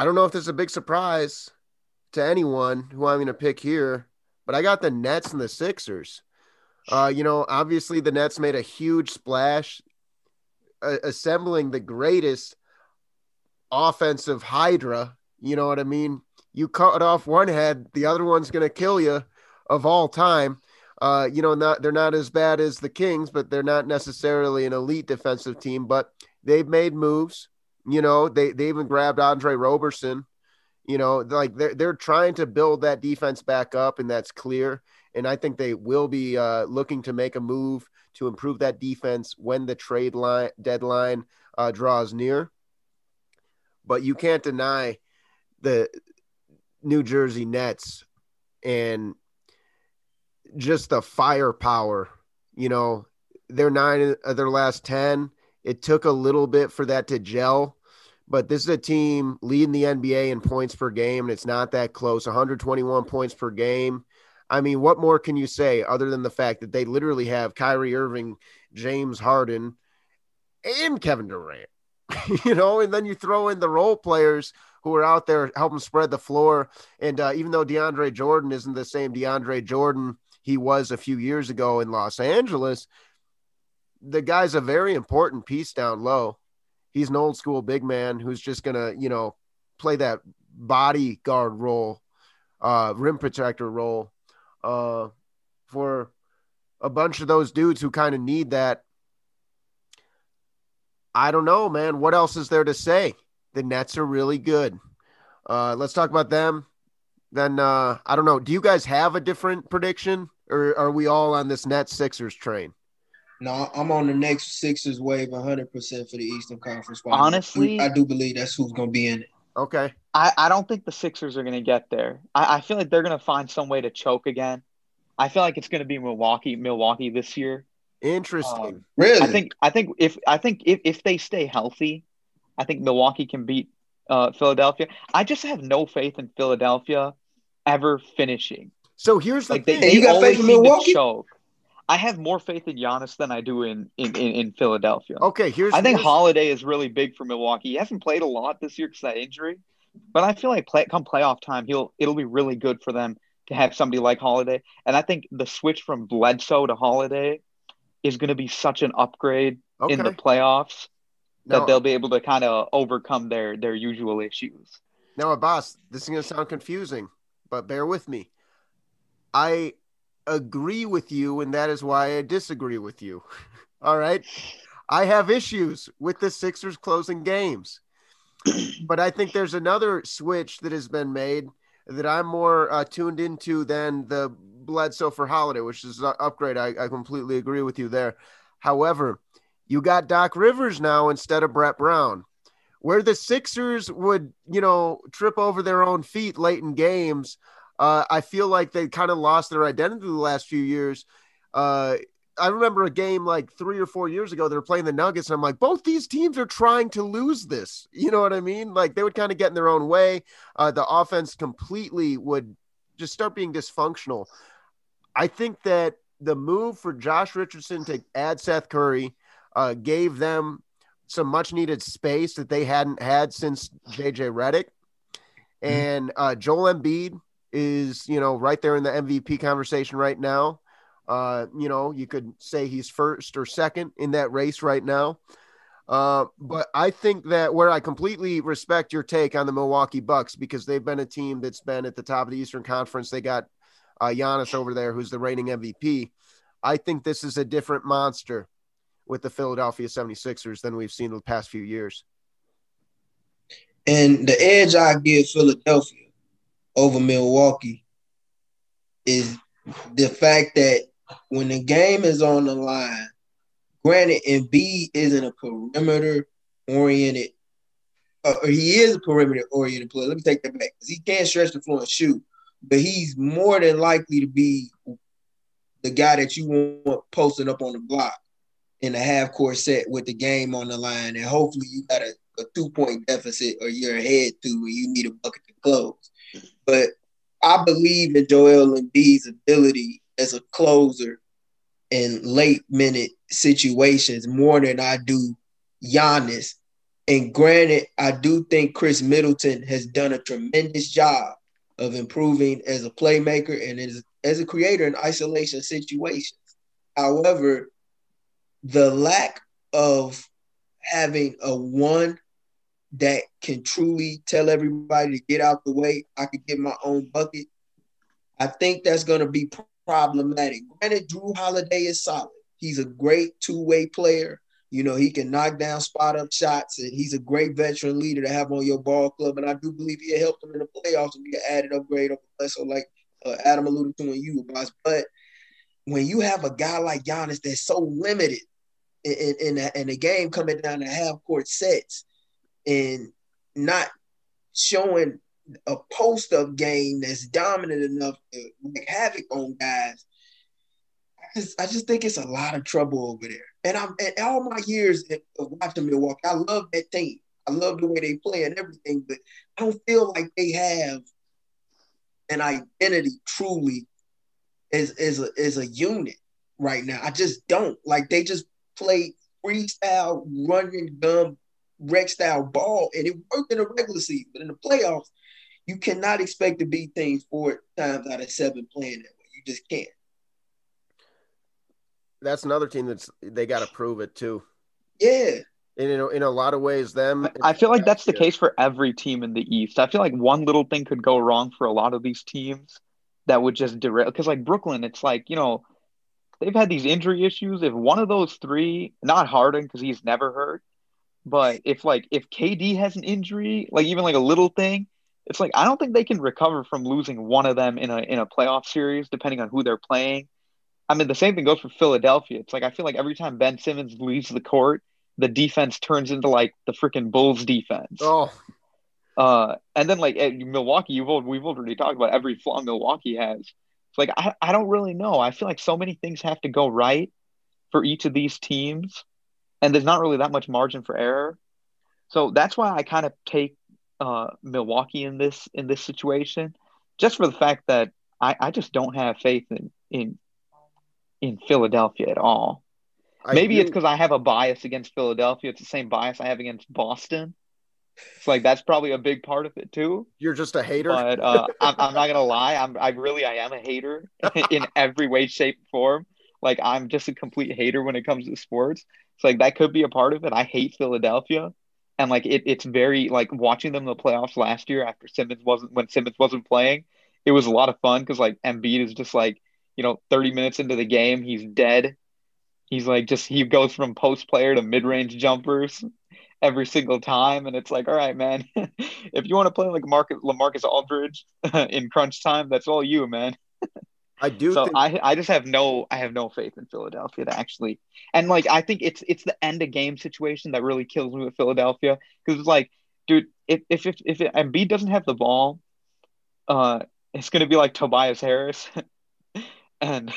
I don't know if this is a big surprise to anyone who I'm going to pick here, but I got the Nets and the Sixers. Uh, you know, obviously the Nets made a huge splash, uh, assembling the greatest offensive hydra. You know what I mean? You cut off one head, the other one's going to kill you of all time. Uh, you know, not they're not as bad as the Kings, but they're not necessarily an elite defensive team. But they've made moves. You know, they they even grabbed Andre Roberson. You know, like they're they're trying to build that defense back up, and that's clear. And I think they will be uh, looking to make a move to improve that defense when the trade line deadline uh, draws near. But you can't deny the New Jersey Nets and just the firepower. You know, they're nine of their last 10. It took a little bit for that to gel, but this is a team leading the NBA in points per game, and it's not that close 121 points per game. I mean, what more can you say other than the fact that they literally have Kyrie Irving, James Harden, and Kevin Durant? you know, and then you throw in the role players who are out there helping spread the floor. And uh, even though DeAndre Jordan isn't the same DeAndre Jordan he was a few years ago in Los Angeles, the guy's a very important piece down low. He's an old school big man who's just gonna, you know, play that bodyguard role, uh, rim protector role, uh, for a bunch of those dudes who kind of need that. I don't know, man. What else is there to say? The Nets are really good. Uh, let's talk about them. Then uh, I don't know. Do you guys have a different prediction, or are we all on this Nets Sixers train? No, I'm on the Nets Sixers wave 100 percent for the Eastern Conference. Finals. Honestly, I do believe that's who's going to be in it. Okay. I, I don't think the Sixers are going to get there. I, I feel like they're going to find some way to choke again. I feel like it's going to be Milwaukee, Milwaukee this year. Interesting. Um, really? I think I think if I think if, if they stay healthy, I think Milwaukee can beat uh, Philadelphia. I just have no faith in Philadelphia ever finishing. So here's the like thing. they, they you got always faith in seem to Milwaukee? choke. I have more faith in Giannis than I do in in, in, in Philadelphia. okay, here's I think here's- Holiday is really big for Milwaukee. He hasn't played a lot this year because that injury, but I feel like play, come playoff time, he'll it'll be really good for them to have somebody like Holiday. And I think the switch from Bledsoe to Holiday is going to be such an upgrade okay. in the playoffs now, that they'll be able to kind of overcome their their usual issues. now, boss, this is gonna sound confusing, but bear with me. I agree with you, and that is why I disagree with you. All right. I have issues with the Sixers closing games, but I think there's another switch that has been made that I'm more uh, tuned into than the Bledsoe for Holiday, which is an upgrade. I, I completely agree with you there. However, you got Doc Rivers now instead of Brett Brown, where the Sixers would, you know, trip over their own feet late in games. Uh, I feel like they kind of lost their identity the last few years. Uh, I remember a game like three or four years ago. They were playing the Nuggets, and I'm like, both these teams are trying to lose this. You know what I mean? Like they would kind of get in their own way. Uh, the offense completely would just start being dysfunctional. I think that the move for Josh Richardson to add Seth Curry uh, gave them some much needed space that they hadn't had since JJ Redick. And uh, Joel Embiid is, you know, right there in the MVP conversation right now. Uh, you know, you could say he's first or second in that race right now. Uh, but I think that where I completely respect your take on the Milwaukee Bucks because they've been a team that's been at the top of the Eastern Conference. They got uh, Giannis over there, who's the reigning MVP. I think this is a different monster with the Philadelphia 76ers than we've seen in the past few years. And the edge I give Philadelphia over Milwaukee is the fact that when the game is on the line, granted, Embiid isn't a perimeter oriented, uh, or he is a perimeter oriented player. Let me take that back because he can't stretch the floor and shoot, but he's more than likely to be the guy that you want posting up on the block in a half court set with the game on the line, and hopefully you got a, a two point deficit or you're ahead to and you need a bucket to close. But I believe in Joel Embiid's ability as a closer in late minute situations more than I do Giannis And granted, I do think Khris Middleton has done a tremendous job of improving as a playmaker and as, as a creator in isolation situations. However, the lack of having a one that can truly tell everybody to get out the way, I could get my own bucket. I think that's going to be problematic. Granted, Jrue Holiday is solid. He's a great two-way player. You know, he can knock down spot up shots, and he's a great veteran leader to have on your ball club. And I do believe he helped them in the playoffs to be an added upgrade over so like uh, Adam alluded to in you, boss. But when you have a guy like Giannis that's so limited in, in, in, in a game coming down to half court sets and not showing a post up game that's dominant enough to make havoc on guys, I just, I just think it's a lot of trouble over there. And I'm and all my years of watching Milwaukee, I love that team. I love the way they play and everything, but I don't feel like they have an identity truly as, as a as a unit right now. I just don't. Like they just play freestyle, running gun, rec style ball, and it worked in the regular season. But in the playoffs, you cannot expect to beat things four times out of seven playing that way. You just can't. That's another team that's they got to prove it too. Yeah. And in a, in a lot of ways, them. I feel like that's the case for every team in the East. I feel like one little thing could go wrong for a lot of these teams that would just derail. Because like Brooklyn, it's like you know they've had these injury issues. If one of those three, not Harden because he's never hurt, but if like if KD has an injury, like even like a little thing, it's like I don't think they can recover from losing one of them in a in a playoff series, depending on who they're playing. I mean, the same thing goes for Philadelphia. It's like I feel like every time Ben Simmons leaves the court, the defense turns into like the freaking Bulls defense. Oh. Uh, and then like at Milwaukee, you've we've already talked about every flaw Milwaukee has. It's like I, I don't really know. I feel like so many things have to go right for each of these teams, and there's not really that much margin for error. So that's why I kind of take uh, Milwaukee in this in this situation, just for the fact that I, I just don't have faith in in in Philadelphia at all. I Maybe do. it's because I have a bias against Philadelphia. It's the same bias I have against Boston. It's like that's probably a big part of it too. You're just a hater. But uh, I'm, I'm not gonna lie. I'm I really I am a hater in every way, shape, form. Like I'm just a complete hater when it comes to sports. It's like that could be a part of it. I hate Philadelphia, and like it, it's very like watching them in the playoffs last year after Simmons wasn't when Simmons wasn't playing. It was a lot of fun because like Embiid is just like you know 30 minutes into the game he's dead. He's like just he goes from post player to mid range jumpers every single time. And it's like, all right, man, if you want to play like Marcus LaMarcus Aldridge in crunch time, that's all you, man. I do. So think- I, I just have no, I have no faith in Philadelphia to actually, and like I think it's it's the end of game situation that really kills me with Philadelphia because it's like, dude, if if if, if Embiid doesn't have the ball, uh, it's gonna be like Tobias Harris, and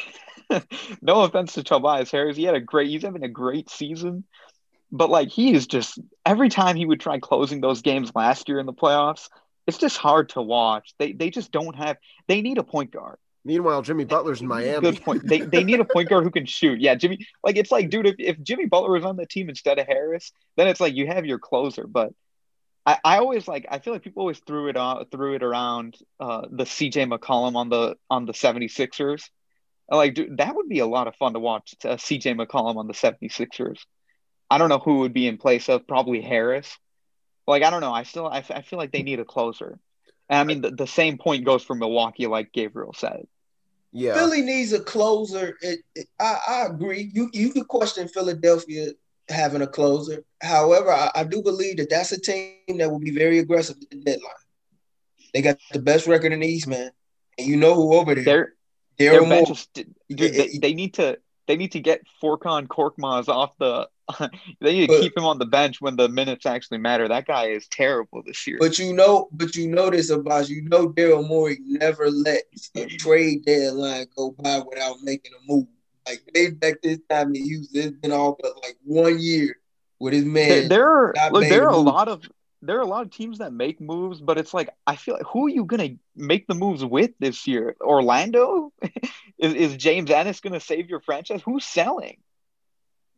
no offense to Tobias Harris, he had a great, he's having a great season, but like he is just every time he would try closing those games last year in the playoffs, it's just hard to watch. They they just don't have they need a point guard. Meanwhile, Jimmy Butler's in Miami. Good point. They, they need a point guard who can shoot. Yeah, Jimmy. Like it's like, dude, if, if Jimmy Butler was on the team instead of Harris, then it's like you have your closer. But I, I always like I feel like people always threw it on threw it around uh, the CJ McCollum on the on the 76ers. Like, dude, that would be a lot of fun to watch uh, CJ McCollum on the 76ers. I don't know who would be in place of probably Harris. Like I don't know. I still I, I feel like they need a closer. And I mean the, the same point goes for Milwaukee, like Gabriel said. Yeah, Philly needs a closer. It, it, I, I agree. You you could question Philadelphia having a closer. However, I, I, do believe that that's a team that will be very aggressive at the deadline. They got the best record in the East, man, and you know who over there. They're, Daryl Morey. Dude, they, they need to they need to get Furkan Korkmaz off the. they need to but, keep him on the bench when the minutes actually matter. That guy is terrible this year. But you know, but you know this about you know Daryl Morey never lets a trade deadline go by without making a move. Like they back this time in Houston, it's been all but like one year with his man. There, there are look, there are a lot of there are a lot of teams that make moves, but it's like I feel like who are you gonna make the moves with this year? Orlando? is, is James Ennis gonna save your franchise? Who's selling?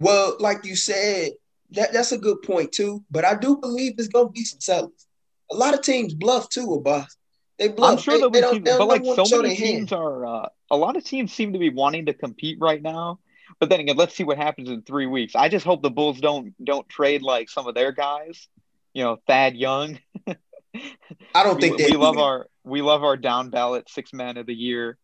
Well, like you said, that, that's a good point too. But I do believe there's gonna be some sellers. A lot of teams bluff too, boss. They bluff. I'm sure they, there'll they be don't, teams, don't but like so many teams are. Uh, a lot of teams seem to be wanting to compete right now. But then again, let's see what happens in three weeks. I just hope the Bulls don't don't trade like some of their guys. You know, Thad Young. I don't we, think they we do love our we love our down ballot six man of the year.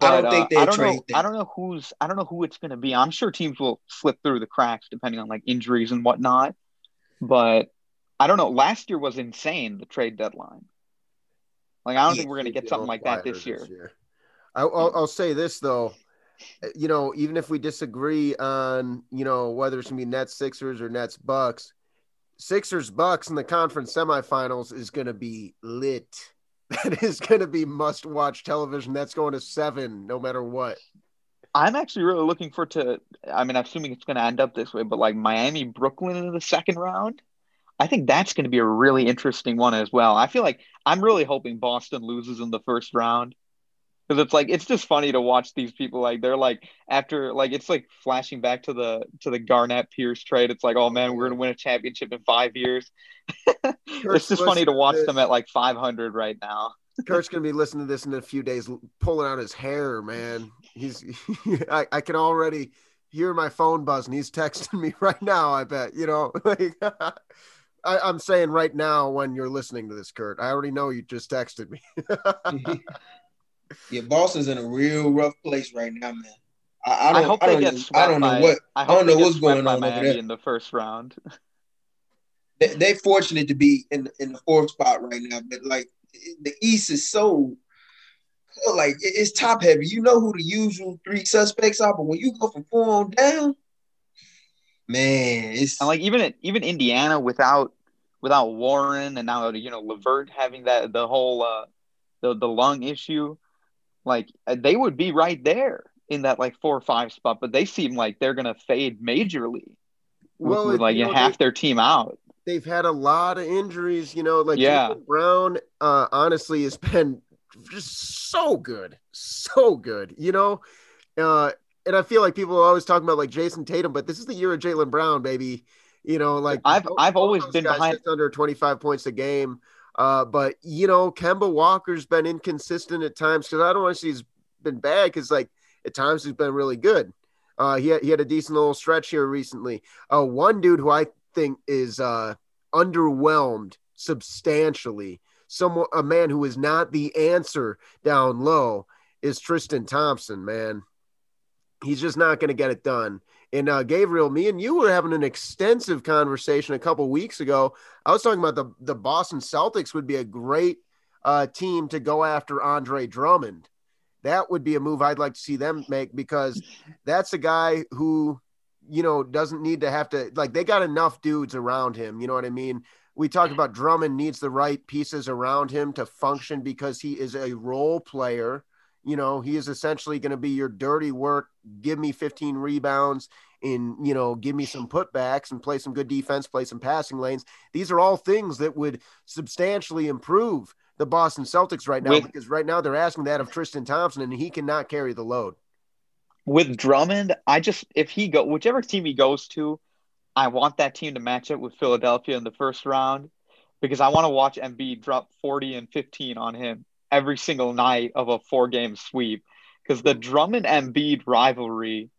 I don't But, think uh, they I don't trade know. that. I don't know who's. I don't know who it's going to be. I'm sure teams will slip through the cracks depending on like injuries and whatnot. But I don't know. Last year was insane. The trade deadline. Like I don't Yeah, think we're going to get something like that quieter this year. I, I'll, I'll say this though, you know, even if we disagree on you know whether it's gonna be Nets Sixers or Nets Bucks, Sixers Bucks in the conference semifinals is gonna be lit. That is gonna be must watch television. That's going to seven no matter what. I'm actually really looking for to. I mean, I'm assuming it's going to end up this way, but like Miami, Brooklyn in the second round, I think that's going to be a really interesting one as well. I feel like I'm really hoping Boston loses in the first round because it's like it's just funny to watch these people like they're like after like it's like flashing back to the to the Garnett Pierce trade. It's like oh man, we're going to win a championship in five years. it's just funny to watch them at like 500 right now. Kurt's gonna be listening to this in a few days, pulling out his hair, man. He's, I, I can already hear my phone buzzing. He's texting me right now. I bet you know. Like, I, I'm saying right now when you're listening to this, Kurt. I already know you just texted me. Yeah, Boston's in a real rough place right now, man. I, I I, don't. hope I they don't, get know, swept I don't know by, what. I, I don't know what's going on over there. in the first round. They, they fortunate to be in in the fourth spot right now, but like the East is so like it's top heavy. You know who the usual three suspects are, but when you go from four on down, man, it's And like even even Indiana without without Warren and now you know LeVert having that the whole uh the the lung issue, like uh, they would be right there in that like four or five spot, but they seem like they're gonna fade majorly Well, with like you know, half their team out. they've had a lot of injuries, you know, like Yeah. Jaylen Brown, uh, honestly has been just so good, so good, you know. Uh, and I feel like people are always talking about like Jayson Tatum, but this is the year of Jaylen Brown, baby. You know, like I've- I've always been behind- under 25 points a game. Uh, but you know, Kemba Walker's been inconsistent at times because I don't want to say he's been bad because like at times he's been really good. Uh, he had, he had a decent little stretch here recently. Uh, one dude who I think is uh underwhelmed substantially, someone a man who is not the answer down low is Tristan Thompson, man. He's just not going to get it done. And uh, Gabriel, me and you were having an extensive conversation a couple weeks ago. I was talking about the the Boston Celtics would be a great uh, team to go after Andre Drummond. That would be a move I'd like to see them make because that's a guy who, you know, doesn't need to have to like they got enough dudes around him. You know what I mean? We talk about Drummond needs the right pieces around him to function because he is a role player. You know, he is essentially going to be your dirty work. Give me 15 rebounds and, you know, give me some putbacks and play some good defense, play some passing lanes. These are all things that would substantially improve the Boston Celtics right now With- because right now they're asking that of Tristan Thompson and he cannot carry the load. With Drummond, I just if he go whichever team he goes to, I want that team to match up with Philadelphia in the first round because I want to watch Embiid drop 40 and 15 on him every single night of a four game sweep. Because the Drummond Embiid rivalry,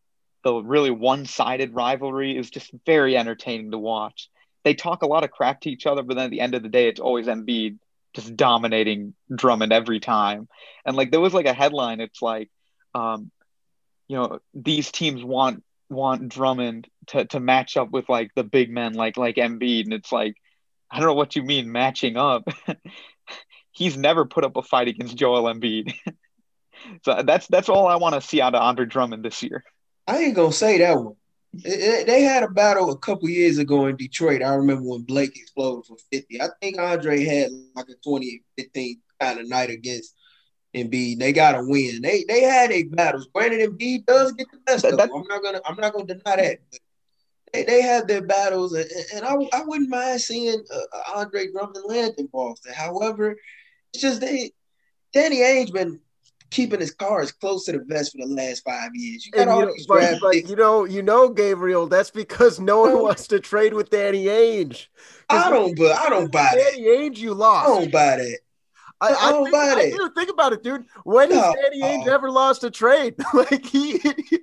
the really one sided rivalry, is just very entertaining to watch. They talk a lot of crap to each other, but then at the end of the day, it's always Embiid just dominating Drummond every time. And like there was like a headline, it's like, um, you know, these teams want want Drummond to, to match up with like the big men like like Embiid, and it's like, I don't know what you mean matching up. He's never put up a fight against Joel Embiid. so that's that's all I want to see out of Andre Drummond this year. I ain't gonna say that one. It- it- They had a battle a couple years ago in Detroit. I remember when Blake exploded for 50. I think Andre had like a 20 15 kind of night against Embiid. They got a win. They they had a battles. Granted, Embiid does get the best of them. I'm not gonna I'm not gonna deny that. But they, they had their battles, and, and I, I wouldn't mind seeing uh, Andre Drummond land in Boston. However, just they Danny Ainge been keeping his cards close to the vest for the last five years. You got And all you know, these but, draft but you know, you know, Gabriel, that's because no one wants to trade with Danny Ainge. I don't, but I don't buy that. Danny Ainge, you lost. I don't buy that. I, I don't think, buy I that. do. Think about it, dude. When has No. Danny Ainge ever lost a trade? like he,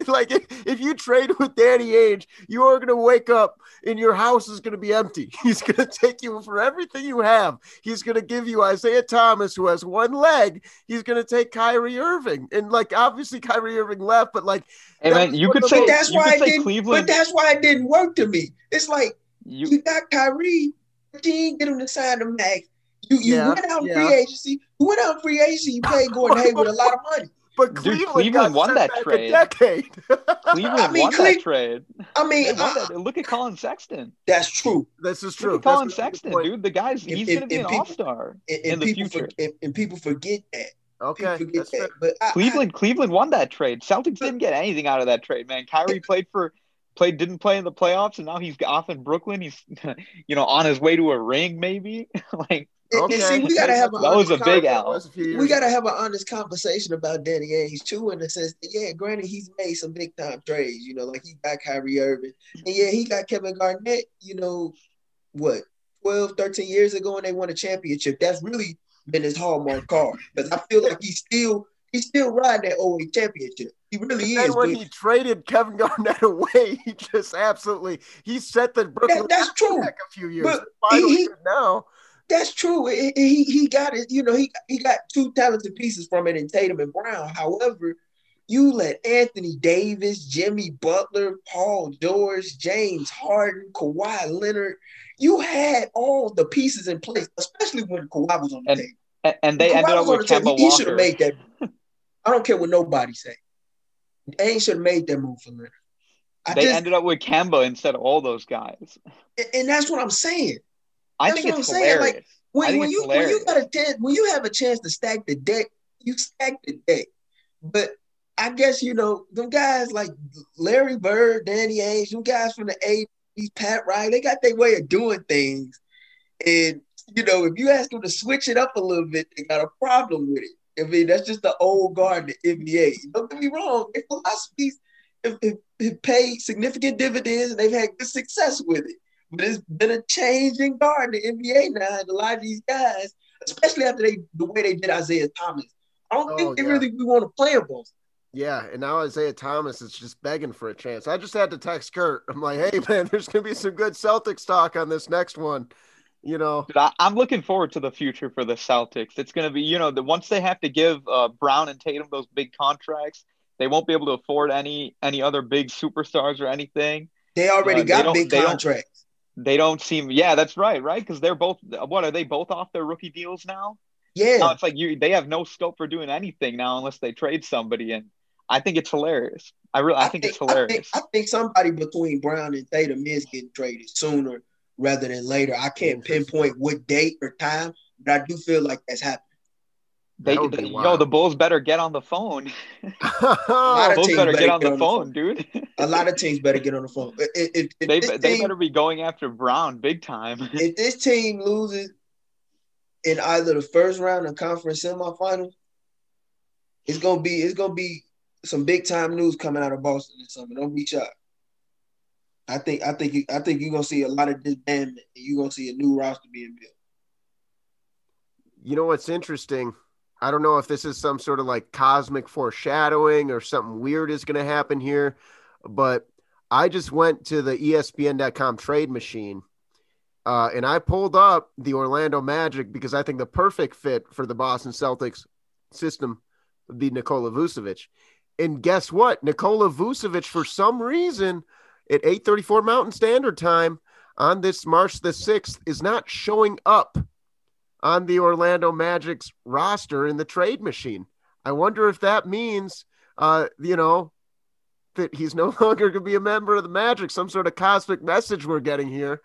like if, if you trade with Danny Ainge, you are gonna wake up and your house is gonna be empty. He's gonna take you for everything you have. He's gonna give you Isaiah Thomas, who has one leg. He's gonna take Kyrie Irving, and like obviously Kyrie Irving left, but like Hey man, you could of say that's why could it didn't. Cleveland. But that's why it didn't work to me. It's like You you got Kyrie, but you didn't get him to sign the max. You you Yeah, went out in yeah. free agency. You went out in free agency. You paid Gordon Hayward a lot of money. but Dude, Cleveland, Cleveland got won that trade. a decade. Cleveland I mean, won Cle- that trade. I mean, They won I- that. Look at Collin Sexton. that's true. this is Look true. at Collin That's a good Sexton, point. dude. The guy's And- he's and- gonna be an all star. In and the future. for, and, and people forget that. Okay, forget that. But I, Cleveland, Cleveland won that trade. Celtics didn't get anything out of that trade, man. Kyrie played for played didn't play in the playoffs, and now he's off in Brooklyn. He's you know on his way to a ring, maybe. like I, and, Okay. and see, we gotta have That was a big con- L. That was a few years We gotta have an honest conversation about Danny Ainge too, in the sense that yeah, granted he's made some big time trades, you know, like he got Kyrie Irving, and yeah, he got Kevin Garnett, you know, what 12, 13 years ago, and they won a championship. That's really been his hallmark card because I feel like he's still he's still riding that 08 championship. He really And is. when but he traded Kevin Garnett away, he just absolutely he set the Brooklyn that's Nets true. back a few years. But They're finally he- now. That's true. He, he he got it. You know, he he got two talented pieces from it in Tatum and Brown. However, you let Anthony Davis, Jimmy Butler, Paul George, James Harden, Kawhi Leonard. You had all the pieces in place, especially when Kawhi was on the And table. and, they Kawhi ended up with. Kemba He, he should have made that. I don't care what nobody say. They should have made that move for Leonard. I They just, ended up with Kemba instead of all those guys. and- and that's what I'm saying. I That's think what it's I'm saying, like, hilarious. When, when you when you got a chance when you have a chance to stack the deck, you stack the deck. But I guess you know them guys like Larry Bird, Danny Ainge, them guys from the '80s, Pat Riley, they got their way of doing things. And you know, if you ask them to switch it up a little bit, they got a problem with it. I mean, that's just the old guard in the NBA. Don't get me wrong, their philosophies have, have, have paid significant dividends and they've had good success with it. But it's been a changing guard in the NBA now, and a lot of these guys, especially after they the way they did Isaiah Thomas, I don't Oh, think they yeah. really want to play him. both. Yeah, and now Isaiah Thomas is just begging for a chance. I just had to text Kurt. I'm like, hey man, there's gonna be some good Celtics talk on this next one. You know, Dude, I, I'm looking forward to the future for the Celtics. It's going to be, you know, the once they have to give uh, Brown and Tatum those big contracts, they won't be able to afford any any other big superstars or anything. They already Uh, got don't- big contracts. They don't seem, yeah, that's right, right? Because they're both, what are they both off their rookie deals now? Yeah, Now it's like you, they have no scope for doing anything now unless they trade somebody, and I think it's hilarious. I really, I, think, it's I hilarious. think, I think somebody between Brown and Tatum is getting traded sooner rather than later. I can't pinpoint what date or time, but I do feel like that's happening. They, that they- yo, the Bulls better get on the phone. lot of Bulls better better get on get the on the phone, phone. dude. A lot of teams better get on the phone. If, if, if they this they team- better be going after Brown big time. if this team loses in either the first round or conference semifinals, it's gonna be it's gonna be some big time news coming out of Boston this summer. Don't be shocked. I think I think you, I think you're gonna see a lot of disbandment and you're gonna see a new roster being built. you know what's interesting? I don't know if this is some sort of like cosmic foreshadowing or something weird is going to happen here, but I just went to the ESPN.com trade machine uh, and I pulled up the Orlando Magic because I think the perfect fit for the Boston Celtics system would be Nikola Vucevic. And guess what? Nikola Vucevic, for some reason, at 8:34 Mountain Standard Time on this March the 6th, is not showing up on the Orlando Magic's roster in the trade machine. I wonder if that means, uh, you know, that he's no longer going to be a member of the Magic. Some sort of cosmic message we're getting here.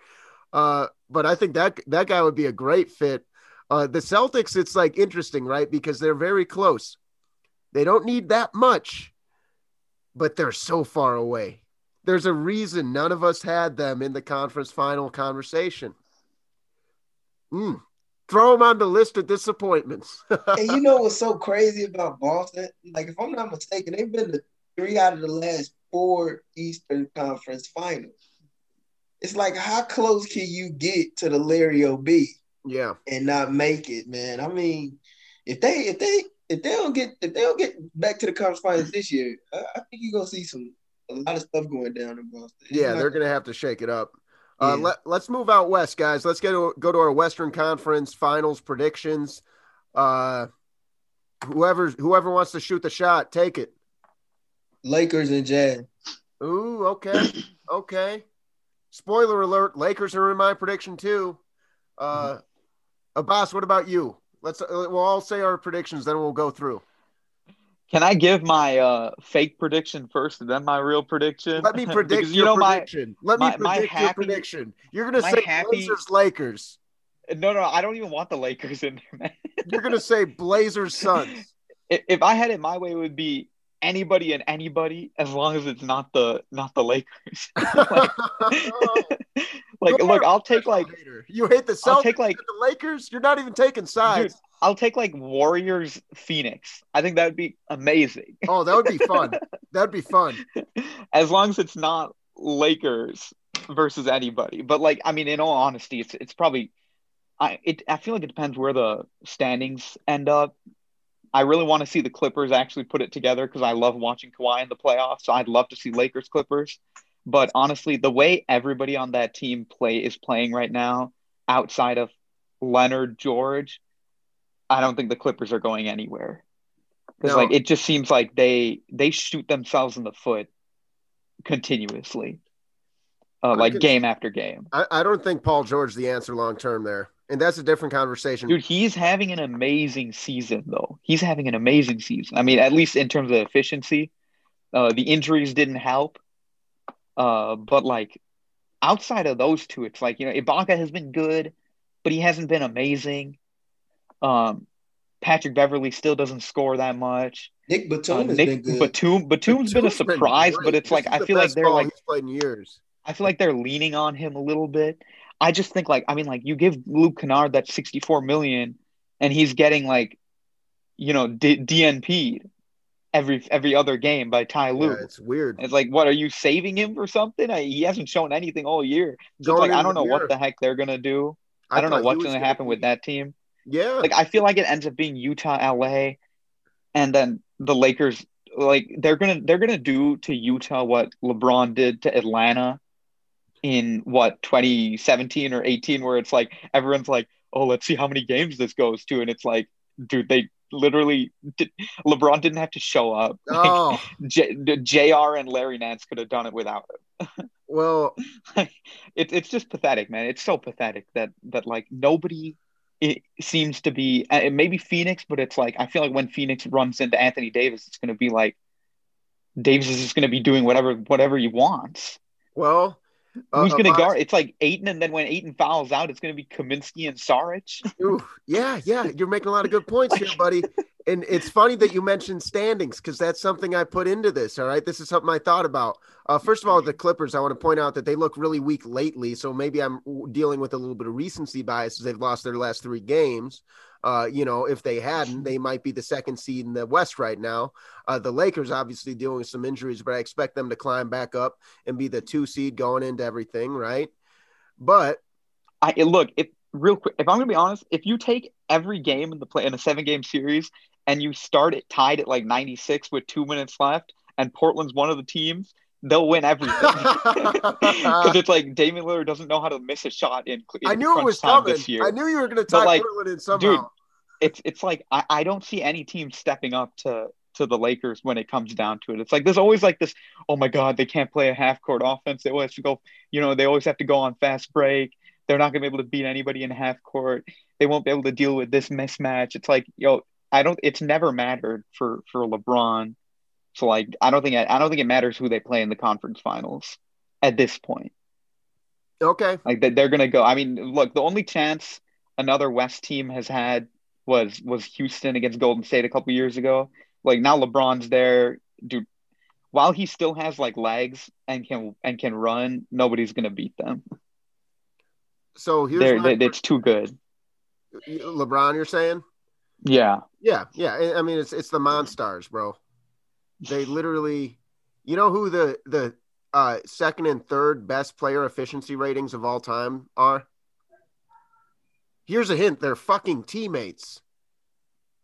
Uh, but I think that that guy would be a great fit. Uh, the Celtics, it's like interesting, right? Because they're very close. They don't need that much, but they're so far away. There's a reason none of us had them in the conference final conversation. Mm. Throw him on the list of disappointments. and you know what's so crazy about Boston? Like, if I'm not mistaken, they've been to three out of the last four Eastern Conference finals. It's like, how close can you get to the Larry O'B? Yeah, and not make it, man. I mean, if they if they if they don't get if they don't get back to the conference finals this year, I, I think you're gonna see some a lot of stuff going down in Boston. It's yeah, they're gonna have to shake it up. Uh, Yeah. let, let's move out west, guys. Let's get to, go to our Western Conference Finals predictions. Uh, whoever whoever wants to shoot the shot, take it. Lakers and Jazz. Ooh, okay, okay. Spoiler alert: Lakers are in my prediction too. Uh, Abbas, what about you? Let's uh, we'll all say our predictions, then we'll go through. Can I give my uh, fake prediction first and then my real prediction? Let me predict your you know my prediction. Let me my predict your happy- prediction. You're gonna say happy- Blazers Lakers. no no I don't even want the Lakers in there, man. You're gonna say Blazers Suns. if, if I had it my way, it would be anybody and anybody as long as it's not the not the Lakers. like, like, look, I'll take like hater. you hate the Celtics. I'll take like the Lakers. You're not even taking sides. dude, I'll take like Warriors Phoenix. I think that would be amazing. Oh, that would be fun. That'd be fun. as long as it's not Lakers versus anybody. But like, I mean, in all honesty, it's it's probably I it I feel like it depends where the standings end up. I really want to see the Clippers actually put it together because I love watching Kawhi in the playoffs. So I'd love to see Lakers Clippers. But honestly, the way everybody on that team play is playing right now, outside of Leonard George, I don't think the Clippers are going anywhere. Because No. like it just seems like they they shoot themselves in the foot continuously, uh, like could- game after game. I, I don't think Paul George the answer long term there, and that's a different conversation. Dude, he's having an amazing season though. He's having an amazing season. I mean, at least in terms of efficiency. Uh, the injuries didn't help. Uh, but like outside of those two, it's like, you know, Ibaka has been good, but he hasn't been amazing. Um, Patrick Beverley still doesn't score that much. Nick Batum Uh, has Nick been good. Batum, Batum's been a Batum's been surprise, but it's like I feel like they're like he's played in years. I feel like they're leaning on him a little bit. I just think like I mean like you give Luke Kennard that 64 million and he's getting like you know D- DNP'd every every other game by Ty Yeah, Lue. it's weird. it's like what are you saving him for something? I, he hasn't shown anything all year. So it's like I don't know the what the heck they're going to do. I, don't know what's going to gonna happen be- with that team. Yeah, Like I feel like it ends up being Utah LA and then the Lakers like they're to they're going to do to Utah what LeBron did to Atlanta in what 2017 or 18 where it's like everyone's like oh let's see how many games this goes to and it's like dude they literally did, LeBron didn't have to show up. Like, oh. J, JR and Larry Nance could have done it without him. Well, it, it's just pathetic man. It's so pathetic that that like nobody it seems to be uh, it may be Phoenix but it's like I feel like when Phoenix runs into Anthony Davis it's going to be like Davis is just going to be doing whatever whatever he wants. Well. Uh, Who's going to guard? It's like Ayton, and then when Ayton fouls out, it's going to be Kaminsky and Saric. Ooh, yeah, yeah, you're making a lot of good points here, buddy. And it's funny that you mentioned standings because that's something I put into this. All right, this is something I thought about. Uh, first of all, the Clippers, I want to point out that they look really weak lately. So maybe I'm dealing with a little bit of recency bias as they've lost their last three games. Uh, you know, if they hadn't, they might be the second seed in the West right now. Uh, the Lakers obviously dealing with some injuries, but I expect them to climb back up and be the two seed going into everything, right? But I look if real quick. If I'm to be honest, if you take every game in the play in a seven game series and you start it tied at like 96 with two minutes left, and Portland's one of the teams, they'll win everything. Because it's like Damian Lillard doesn't know how to miss a shot in. in I knew it was coming. this year. I knew you were going to tie like, Portland in somehow. Dude, it's it's like I, I don't see any team stepping up to to the Lakers when it comes down to it. It's like there's always like this, oh my God, they can't play a half court offense. They always have to go, you know, they always have to go on fast break. They're not gonna be able to beat anybody in half court. They won't be able to deal with this mismatch. It's like, yo, I don't it's never mattered for for LeBron. So like I don't think I don't think it matters who they play in the conference finals at this point. Okay. Like that they're gonna go. I mean, look, the only chance another West team has had was was Houston against Golden State a couple years ago. Like now LeBron's there, dude. While he still has like legs and can and can run, nobody's gonna beat them. So here's they it's too good. LeBron, you're saying? Yeah. Yeah, yeah. I mean, it's it's the Monstars, bro. They literally, you know who the the uh, second and third best player efficiency ratings of all time are? Here's a hint: they're fucking teammates.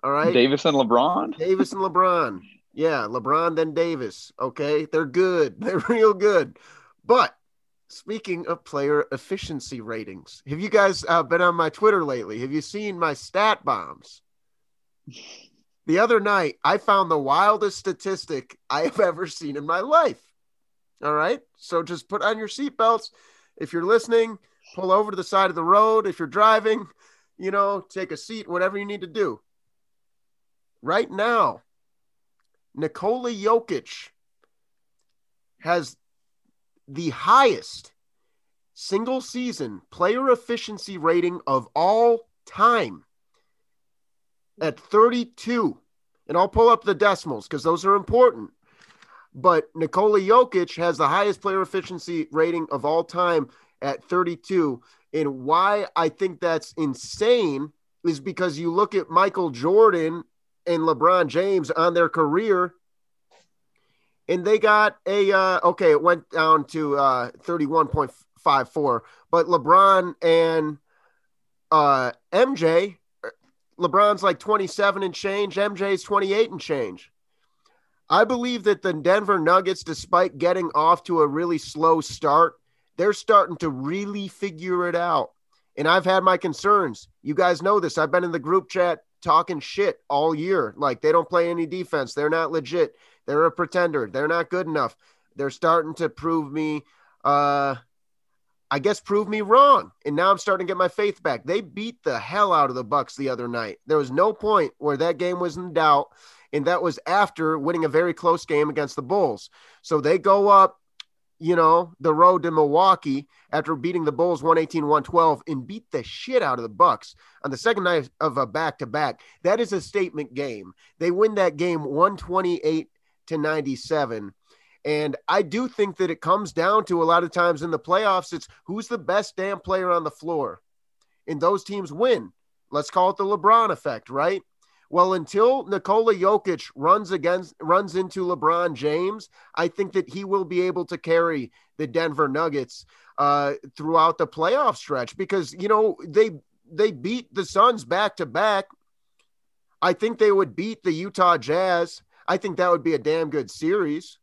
All right, Davis and LeBron. Davis and LeBron. Yeah, LeBron then Davis. Okay, they're good. They're real good. But speaking of player efficiency ratings, have you guys uh, been on my Twitter lately? Have you seen my stat bombs? The other night, I found the wildest statistic I have ever seen in my life. All right. So just put on your seatbelts. If you're listening, pull over to the side of the road. If you're driving, you know, take a seat, whatever you need to do. Right now, Nikola Jokic has the highest single season player efficiency rating of all time at 32. And I'll pull up the decimals because those are important. But Nikola Jokic has the highest player efficiency rating of all time at 32. And why I think that's insane is because you look at Michael Jordan and LeBron James on their career, and they got a uh, okay, it went down to uh, 31.54, but LeBron and uh, MJ, LeBron's like 27 and change, MJ's 28 and change. I believe that the Denver Nuggets, despite getting off to a really slow start, they're starting to really figure it out. And I've had my concerns. You guys know this. I've been in the group chat talking shit all year. Like they don't play any defense. They're not legit. They're a pretender. They're not good enough. They're starting to prove me, uh, I guess, prove me wrong. And now I'm starting to get my faith back. They beat the hell out of the Bucks the other night. There was no point where that game was in doubt and that was after winning a very close game against the Bulls. So they go up, you know, the road to Milwaukee after beating the Bulls 118-112 and beat the shit out of the Bucks on the second night of a back-to-back. That is a statement game. They win that game 128 to 97. And I do think that it comes down to a lot of times in the playoffs, it's who's the best damn player on the floor. And those teams win. Let's call it the LeBron effect, right? Well, until Nikola Jokic runs against runs into LeBron James, I think that he will be able to carry the Denver Nuggets uh, throughout the playoff stretch because you know they they beat the Suns back to back. I think they would beat the Utah Jazz. I think that would be a damn good series.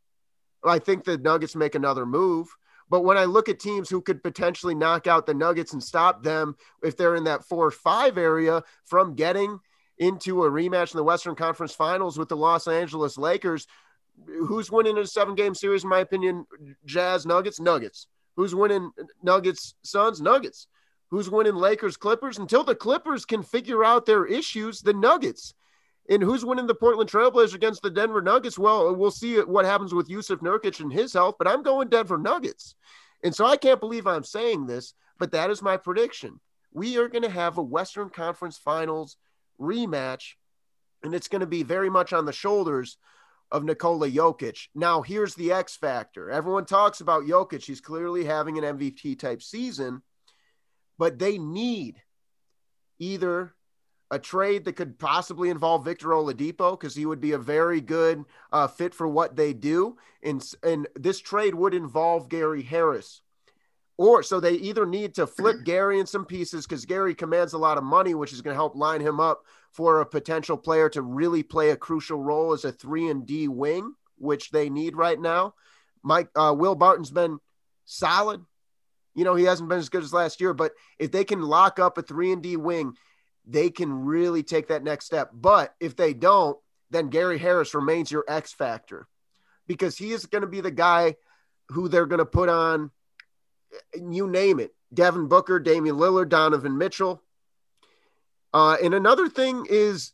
I think the Nuggets make another move. But when I look at teams who could potentially knock out the Nuggets and stop them if they're in that four or five area from getting into a rematch in the Western Conference Finals with the Los Angeles Lakers. Who's winning a seven game series, in my opinion? Jazz, Nuggets, Nuggets. Who's winning Nuggets, Suns, Nuggets. Who's winning Lakers, Clippers? Until the Clippers can figure out their issues, the Nuggets. And who's winning the Portland Trailblazers against the Denver Nuggets? Well, we'll see what happens with Jusuf Nurkic and his health, but I'm going Denver Nuggets. And so I can't believe I'm saying this, but that is my prediction. We are going to have a Western Conference Finals rematch, and it's going to be very much on the shoulders of Nikola Jokic. Now, here's the X factor. Everyone talks about Jokic. He's clearly having an MVP type season, but they need either a trade that could possibly involve Victor Oladipo because he would be a very good uh, fit for what they do. And, and this trade would involve Gary Harris. Or so they either need to flip Gary in some pieces because Gary commands a lot of money, which is going to help line him up for a potential player to really play a crucial role as a three and D wing, which they need right now. Mike uh, Will Barton's been solid. You know, he hasn't been as good as last year, but if they can lock up a three and D wing, they can really take that next step. But if they don't, then Gary Harris remains your X factor because he is going to be the guy who they're going to put on you name it. Devin Booker, Damian Lillard, Donovan Mitchell. Uh, and another thing is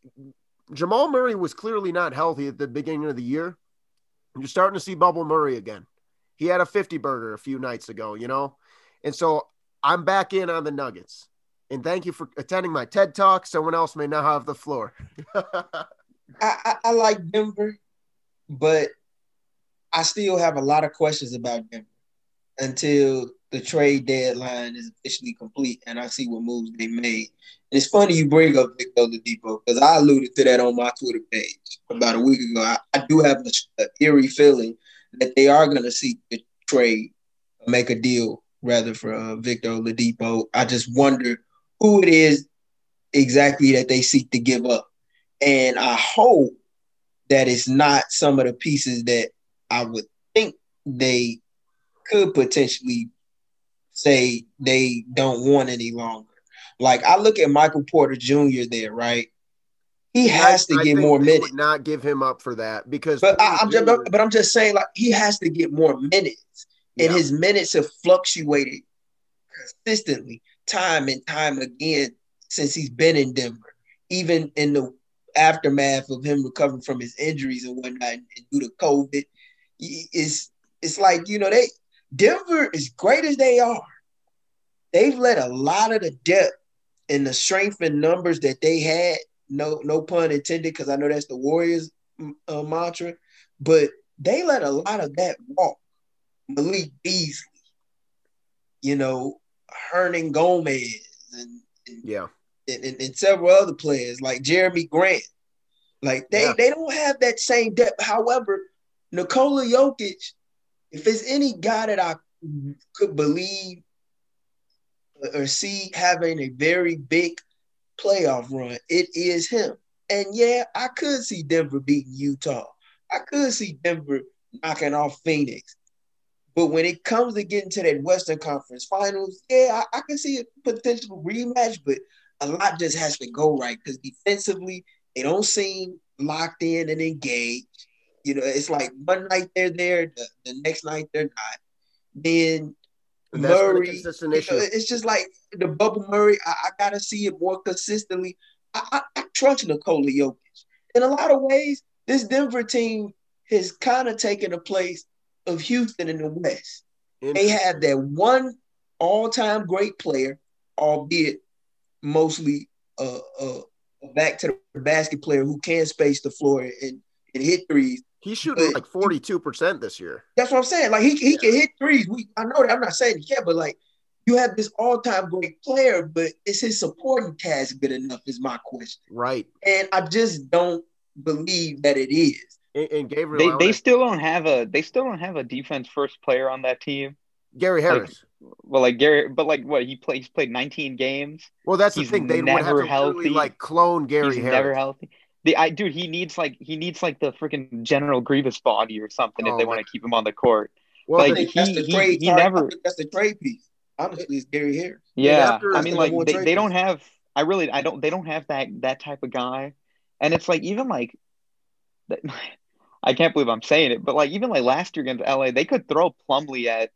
Jamal Murray was clearly not healthy at the beginning of the year. You're starting to see Bubble Murray again. He had a 50 burger a few nights ago, you know? And so I'm back in on the Nuggets. And thank you for attending my TED Talk. Someone else may now have the floor. I, I, I like Denver, but I still have a lot of questions about Denver. until the trade deadline is officially complete and I see what moves they made. And it's funny you bring up Victor Oladipo because I alluded to that on my Twitter page about a week ago. I, I do have an eerie feeling that they are going to seek the trade, make a deal rather for uh, Victor Oladipo. I just wonder who it is exactly that they seek to give up. And I hope that it's not some of the pieces that I would think they could potentially say they don't want any longer. Like I look at Michael Porter Jr. there, right? He has I, to get more minutes. not give him up for that because. But I, am just, but I'm just saying, like he has to get more minutes, and yeah. his minutes have fluctuated consistently, time and time again since he's been in Denver. Even in the aftermath of him recovering from his injuries and whatnot, and due to COVID, it's it's like you know they Denver, as great as they are, they've let a lot of the depth and the strength and numbers that they had. No, no pun intended, because I know that's the Warriors uh, mantra, but they let a lot of that walk. Malik Beasley, you know, Hernangomez, and, and yeah, and, and, and, several other players like Jerami Grant. Like they, yeah. they don't have that same depth. However, Nikola Jokic if there's any guy that I could believe or see having a very big playoff run, it is him. And yeah, I could see Denver beating Utah. I could see Denver knocking off Phoenix. But when it comes to getting to that Western Conference Finals, yeah, I, I can see a potential rematch, but a lot just has to go right because defensively, they don't seem locked in and engaged. You know, it's like one night they're there, the, the next night they're not. Then Murray, you know, it's just like the bubble Murray. I, I, gotta see it more consistently. I, I, I trust Nikola Jokic. In a lot of ways, this Denver team has kind of taken a place of Houston in the West. They have that one all-time great player, albeit mostly uh, uh, a back to the basket player who can space the floor and, and hit threes. He's shooting but, like 42% this year. That's what I'm saying. Like he, he yeah. can hit threes. We I know that. I'm not saying he can't, but like you have this all-time great player, but is his supporting cast good enough? Is my question. Right. And I just don't believe that it is. And, and Gavriel, they, they still don't have a they still don't have a defense first player on that team. Gary Harris. Like, well, like Gary, but like what he played, he's played 19 games. Well, that's he's the thing. They would have to healthy. Really, like clone Gary he's Harris. Never healthy. The I dude, he needs like he needs like the freaking General Grievous body or something oh, if they want to keep him on the court. Well, like he, that's the he, trade, he, never. That's the trade piece. Honestly, it's Gary Harris. Yeah, I mean, like they, they don't have. I really, I don't. They don't have that that type of guy, and it's like even like. I can't believe I'm saying it, but like even like last year against LA, they could throw Plumlee at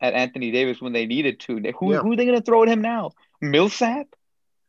at Anthony Davis when they needed to. Who yeah. who are they going to throw at him now? Millsap?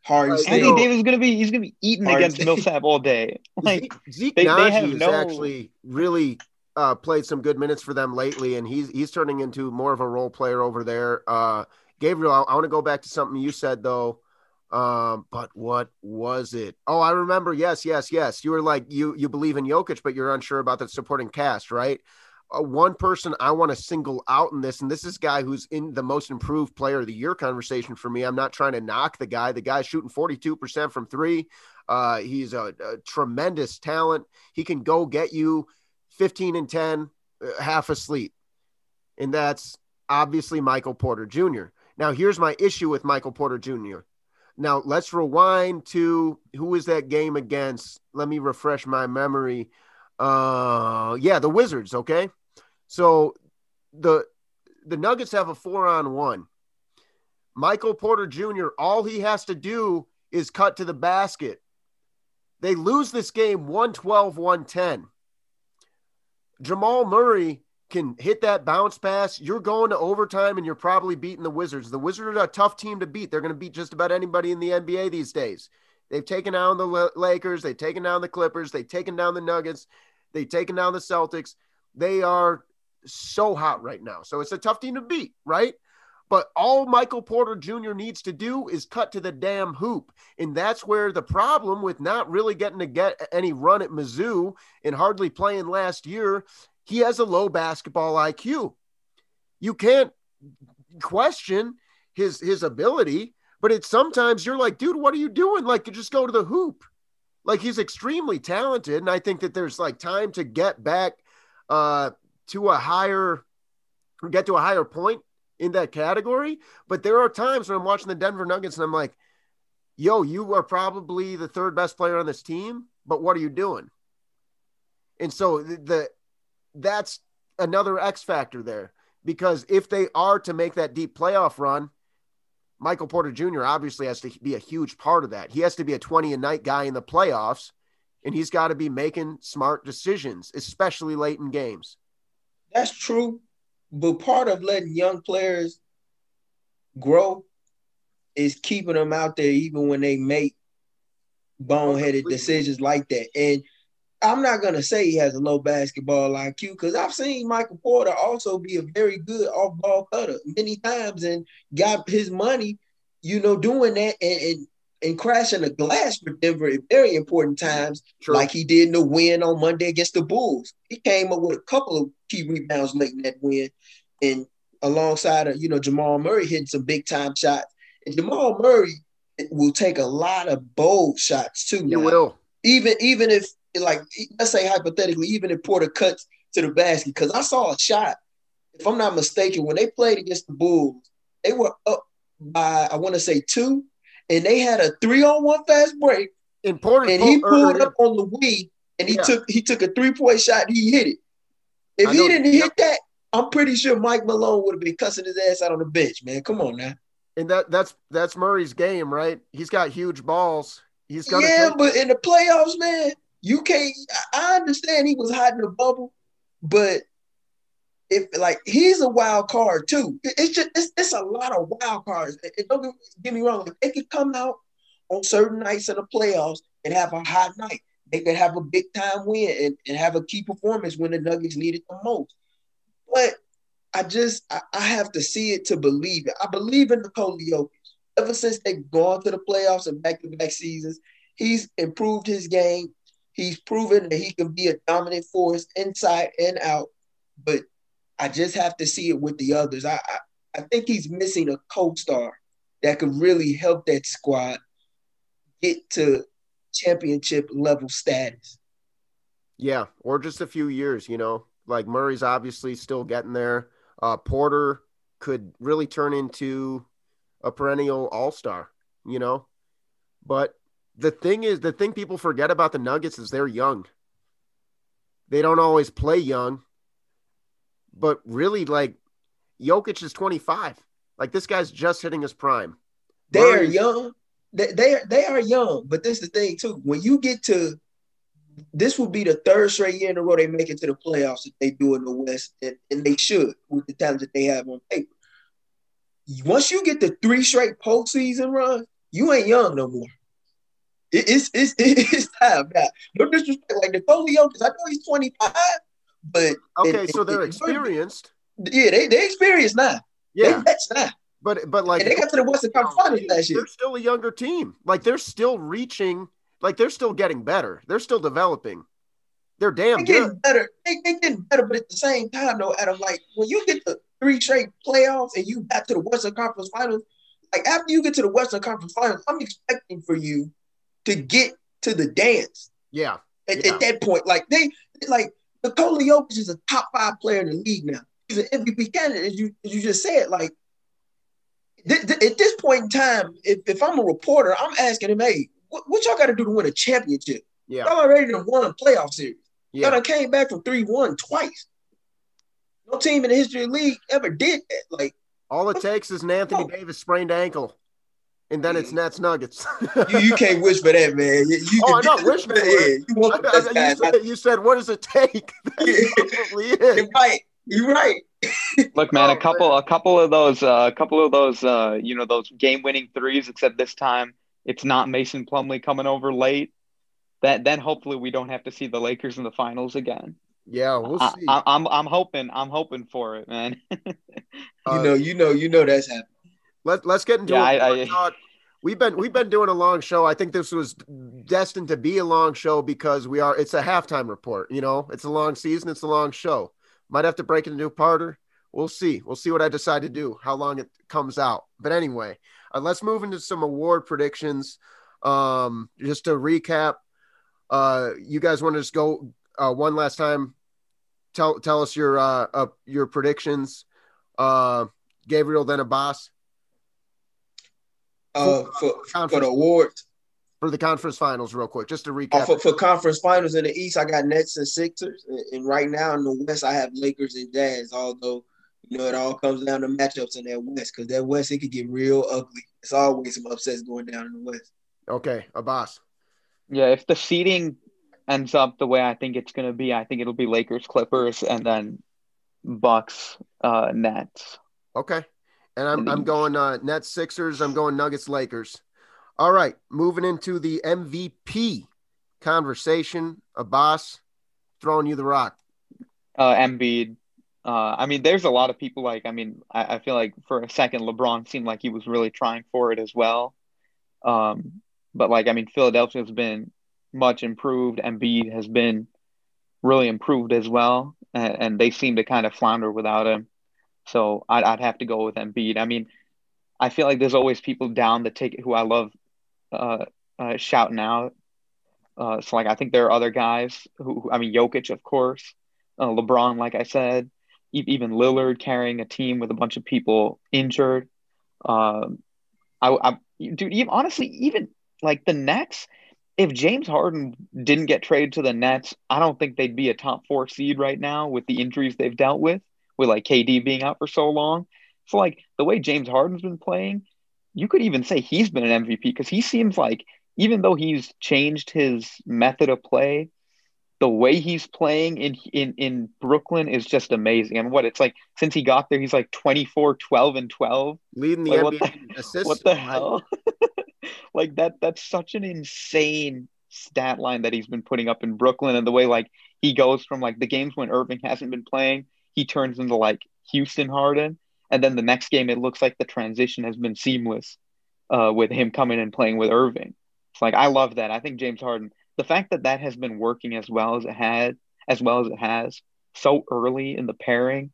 Harden. Anthony Davis is gonna be he's gonna be eating against Millsap all day. Like Zeke, Zeke they, they have no... actually really uh, played some good minutes for them lately, and he's he's turning into more of a role player over there. Uh, Gavriel, I, I want to go back to something you said though. Um, but what was it? Oh, I remember. Yes, yes, yes. You were like you you believe in Jokic, but you're unsure about the supporting cast, right? uh, one person I want to single out in this, and this is guy who's in the most improved player of the year conversation for me. I'm not trying to knock the guy. The guy's shooting 42% from three. Uh, he's a, a, tremendous talent. He can go get you 15 and 10, uh, half asleep. And that's obviously Michael Porter Jr. Now, here's my issue with Michael Porter Jr. Now, let's rewind to who was that game against? Let me refresh my memory. Uh, yeah, the Wizards. Okay, so the the Nuggets have a four on one. Michael Porter Jr. All he has to do is cut to the basket. They lose this game 112 110. Jamal Murray can hit that bounce pass. You're going to overtime and you're probably beating the Wizards. The Wizards are a tough team to beat. They're going to beat just about anybody in the NBA these days. They've taken down the Lakers, they've taken down the Clippers, they've taken down the Nuggets, they've taken down the Celtics. They are so hot right now. So it's a tough team to beat, right? But all Michael Porter Jr. needs to do is cut to the damn hoop. And that's where the problem with not really getting to get any run at Mizzou and hardly playing last year, he has a low basketball IQ. You can't question his his ability, but it's sometimes you're like, dude, what are you doing? Like, you just go to the hoop. Like he's extremely talented, and I think that there's like time to get back uh, to a higher, get to a higher point in that category. But there are times when I'm watching the Denver Nuggets and I'm like, yo, you are probably the third best player on this team, but what are you doing? And so the, the that's another X factor there because if they are to make that deep playoff run, Michael Porter Jr. obviously has to be a huge part of that. He has to be a 20 a night guy in the playoffs, and he's got to be making smart decisions, especially late in games. That's true. But part of letting young players grow is keeping them out there even when they make boneheaded decisions like that. And I'm not gonna say he has a low basketball IQ because I've seen Michael Porter also be a very good off-ball cutter many times and got his money, you know, doing that and and, and crashing a glass for Denver at very important times, True. like he did in the win on Monday against the Bulls. He came up with a couple of key rebounds late in that win, and alongside of you know Jamal Murray hitting some big time shots. And Jamal Murray will take a lot of bold shots too. He will. Even even if like let's say hypothetically, even if Porter cuts to the basket, because I saw a shot, if I'm not mistaken, when they played against the Bulls, they were up by I want to say two, and they had a three on one fast break. And Porter and he pulled up on the wing and he yeah. took he took a three point shot. And he hit it. If he didn't hit that, I'm pretty sure Mike Malone would have been cussing his ass out on the bench. Man, come on now. And that that's that's Murray's game, right? He's got huge balls. He's gonna yeah, but in the playoffs, man, you can't. I understand he was hiding the bubble, but if like he's a wild card too. It's just it's, it's a lot of wild cards. It, don't get me wrong. They could come out on certain nights in the playoffs and have a hot night. They could have a big time win and, and have a key performance when the Nuggets need it the most. But I just I, I have to see it to believe it. I believe in Nikola Jokic. Ever since they've gone to the playoffs and back-to-back seasons, he's improved his game. He's proven that he can be a dominant force inside and out, but I just have to see it with the others. I, I, I think he's missing a co-star that could really help that squad get to championship level status. Yeah, or just a few years, you know. Like Murray's obviously still getting there. Uh, Porter could really turn into a perennial all-star, you know. But the thing is, the thing people forget about the Nuggets is they're young. They don't always play young, but really, like Jokic is 25. Like this guy's just hitting his prime. They are young. They they are, they are young, but this is the thing too. When you get to this will be the third straight year in a row they make it to the playoffs if they do in the West, and, and they should with the talent that they have on paper. Once you get the three straight postseason run, you ain't young no more. It, it's, it's, it's time now. No disrespect, like Nikola Jokic, I know he's 25, but okay, it, so they're experienced. Yeah, they they experienced now. Yeah, that's now. But but like and they got to the Western Conference Finals last year. They're still a younger team. Like they're still reaching. Like they're still getting better. They're still developing. They're damn they're getting good. better. They, they getting better, but at the same time, though, Adam, like when you get the three straight playoffs and you got to the Western Conference Finals, like after you get to the Western Conference Finals, I'm expecting for you to get to the dance. Yeah. At, yeah. at that point, like they like Nikola Jokic is a top five player in the league now. He's an MVP candidate, as you as you just said. Like th- th- at this point in time, if, if I'm a reporter, I'm asking him, hey, what, what y'all got to do to win a championship? Yeah. Y'all already won a playoff series. Yeah. Y'all came back from 3-1 twice. No team in the history of the league ever did that. Like all it takes is an Anthony. Davis sprained ankle and then it's Nets Nuggets. you, you can't wish for that, man. You, you oh, I'm not wishing for it. You, I, I, you, said, you said, what does it take? You're right. You're right. Look, man, oh, a couple, man. a couple of those, uh, a couple of those, uh, you know, those game-winning threes. Except this time, it's not Mason Plumlee coming over late. That then hopefully we don't have to see the Lakers in the finals again. Yeah, we'll see. I, am I'm, I'm hoping, I'm hoping for it, man. you know, you know, you know that's happening. Let, let's get into yeah, I, I, We've been we've been doing a long show. I think this was destined to be a long show because we are. It's a halftime report. You know, it's a long season. It's a long show. Might have to break it into a parter. we'll see. We'll see what I decide to do, how long it comes out. But anyway, uh, let's move into some award predictions. Um, just to recap, uh, you guys want to just go uh, one last time? Tell tell us your uh, uh your predictions. Uh, Gavriel, then Abbas. Uh, for, for the awards for the conference finals, real quick, just to recap. Uh, for, for, conference finals in the East, I got Nets and Sixers, and, and, right now in the West, I have Lakers and Jazz. Although you know it all comes down to matchups in that West, because that West it could get real ugly. It's always some upsets going down in the West. Okay, Abbas. Yeah, if the seeding ends up the way I think it's going to be, I think it'll be Lakers, Clippers, and then Bucks, uh, Nets. Okay, and I'm I'm going uh, Nets, Sixers. I'm going Nuggets, Lakers. All right, moving into the MVP conversation. Abbas, throwing you the rock. Uh, Embiid. Uh, I mean, there's a lot of people like. I mean, I, I, feel like for a second, LeBron seemed like he was really trying for it as well. Um, but like, I mean, Philadelphia has been much improved. Embiid has been really improved as well, and, and they seem to kind of flounder without him. So I'd, I'd have to go with Embiid. I mean, I feel like there's always people down the ticket who I love uh, uh, shouting out. Uh, so like I think there are other guys who, who I mean Jokic of course, uh, LeBron like I said, e- even Lillard carrying a team with a bunch of people injured. Um, I, I dude, even, honestly, even like the Nets, if James Harden didn't get traded to the Nets, I don't think they'd be a top four seed right now with the injuries they've dealt with, with like KD being out for so long. So like the way James Harden's been playing, you could even say he's been an MVP because he seems like even though he's changed his method of play, the way he's playing in in in Brooklyn is just amazing. And what it's like since he got there, he's like 24, 12, and 12. Leading the like, NBA what the, assists. What the hell? like that that's such an insane stat line that he's been putting up in Brooklyn and the way like he goes from like the games when Irving hasn't been playing, he turns into like Houston Harden and then the next game, it looks like the transition has been seamless uh, with him coming and playing with Irving. It's like I love that. I think James Harden, the fact that that has been working as well as it had, as well as it has, so early in the pairing,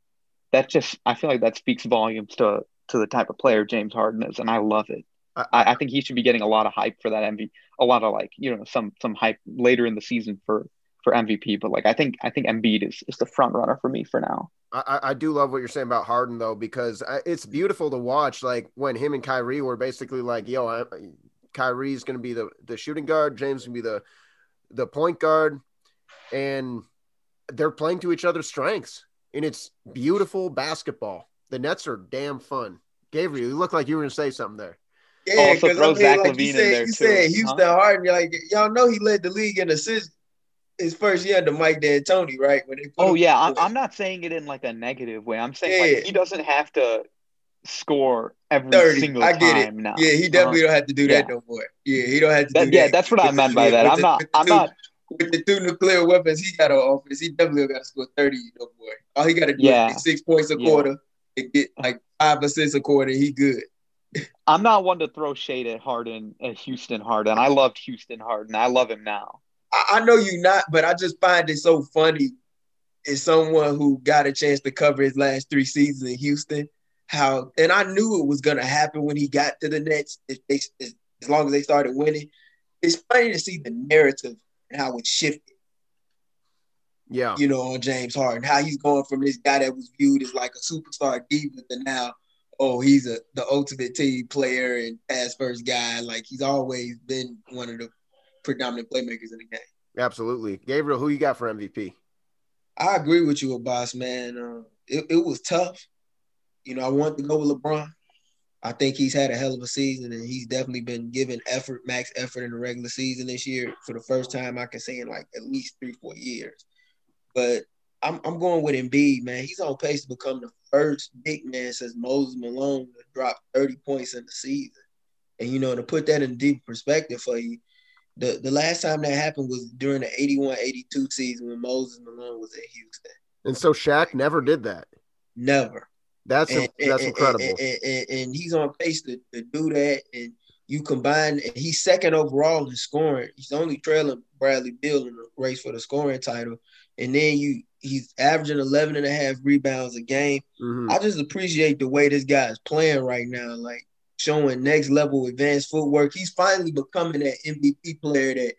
that just I feel like that speaks volumes to to the type of player James Harden is, and I love it. I, I think he should be getting a lot of hype for that MVP, a lot of like you know some some hype later in the season for for MVP. But like I think I think Embiid is is the front runner for me for now. I, I do love what you're saying about Harden though, because uh, it's beautiful to watch. Like when him and Kyrie were basically like, "Yo, I, Kyrie's going to be the the shooting guard, James going to be the the point guard," and they're playing to each other's strengths, and it's beautiful basketball. The Nets are damn fun. Gavriel, you look like you were going to say something there. Yeah, because I mean, like you said, you said Houston huh? Harden. You're like, y'all know he led the league in assists his first year under Mike D'Antoni, right? When they oh yeah, I'm, I'm, not saying it in like a negative way. I'm saying yeah. like he doesn't have to score every 30. single I get it. now. Yeah, he definitely uh, don't have to do that yeah. no more. Yeah, he don't have to do that, do yeah, that. that's what I meant by that. I'm not. I'm two, not. With the two nuclear weapons he got on offense, he definitely got to score 30 no more. All he got to do yeah. is six points a quarter and get like five assists a quarter. He good. I'm not one to throw shade at Harden, at Houston Harden. I loved Houston Harden. I love him now. I, know you not, but I just find it so funny as someone who got a chance to cover his last three seasons in Houston. How and I knew it was gonna happen when he got to the Nets. If they, as long as they started winning, it's funny to see the narrative and how it shifted. Yeah, you know, on James Harden, how he's going from this guy that was viewed as like a superstar diva to now, oh, he's a the ultimate team player and pass first guy. Like he's always been one of the predominant playmakers in the game. Absolutely. Gavriel, who you got for MVP? I agree with you, boss man. Uh, it, it was tough. You know, I want to go with LeBron. I think he's had a hell of a season, and he's definitely been giving effort, max effort in the regular season this year for the first time I can say in like at least three, four years. But I'm I'm going with Embiid, man. He's on pace to become the first big man since Moses Malone to drop 30 points in the season. And you know, to put that in deep perspective for you, the the last time that happened was during the 81-82 season when Moses Malone was in Houston. And so Shaq never did that. Never. That's and, a, that's and, incredible. And, and, he's on pace to, to do that. And you combine, and he's second overall in scoring. He's only trailing Bradley Beal in the race for the scoring title. And then you he's averaging 11 and a half rebounds a game. Mhm. I just appreciate the way this guy is playing right now, like showing next level advanced footwork. He's finally becoming that MVP player that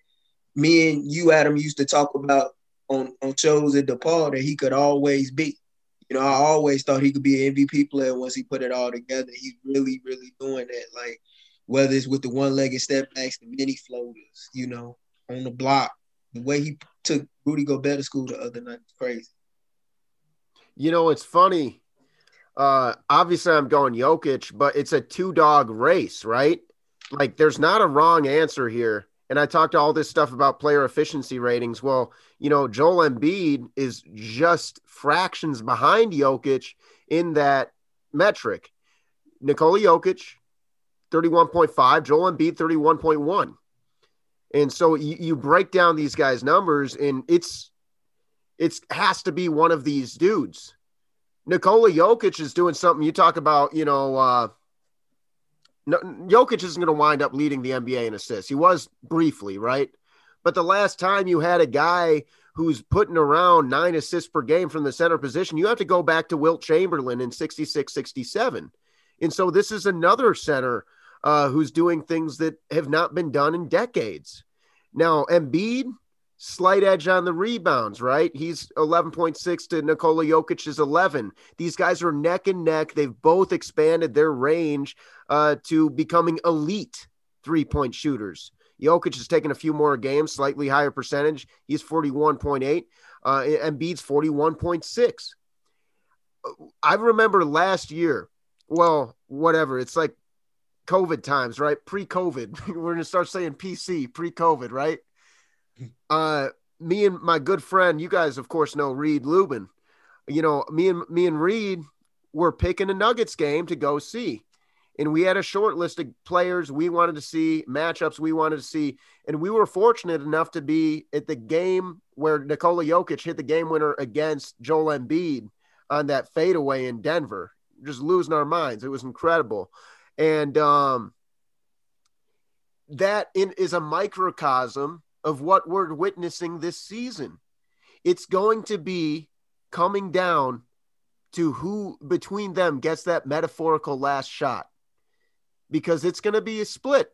me and you, Adam, used to talk about on, on shows at DePaul that he could always be. You know, I always thought he could be an MVP player once he put it all together. He's really, really doing that. Like whether it's with the one-legged step backs, the mini floaters, you know, on the block, the way he took Rudy Gobert to school the other night crazy. You know, it's funny. Uh, obviously, I'm going Jokic, but it's a two dog race, right? Like, there's not a wrong answer here. And I talked all this stuff about player efficiency ratings. Well, you know, Joel Embiid is just fractions behind Jokic in that metric. Nikola Jokic, 31.5, Joel Embiid, 31.1. And so you, you break down these guys' numbers, and it's it's has to be one of these dudes. Nikola Jokic is doing something. You talk about, you know, uh, no, Jokic isn't going to wind up leading the NBA in assists. He was briefly, right? But the last time you had a guy who's putting around nine assists per game from the center position, you have to go back to Wilt Chamberlain in 66 67. And so this is another center uh, who's doing things that have not been done in decades. Now, Embiid, slight edge on the rebounds, right? He's 11.6 to Nikola Jokic's 11. These guys are neck and neck. They've both expanded their range uh, to becoming elite three point shooters. Jokic has taken a few more games, slightly higher percentage. He's 41.8. Uh, Embiid's 41.6. I remember last year, well, whatever. It's like COVID times, right? Pre COVID. We're going to start saying PC, pre COVID, right? Uh, me and my good friend, you guys, of course, know Reed Lubin. You know, me and me and Reed were picking a Nuggets game to go see. And we had a short list of players we wanted to see, matchups we wanted to see. And we were fortunate enough to be at the game where Nikola Jokic hit the game winner against Joel Embiid on that fadeaway in Denver. Just losing our minds. It was incredible. And um, that in, is a microcosm of what we're witnessing this season. It's going to be coming down to who between them gets that metaphorical last shot because it's going to be a split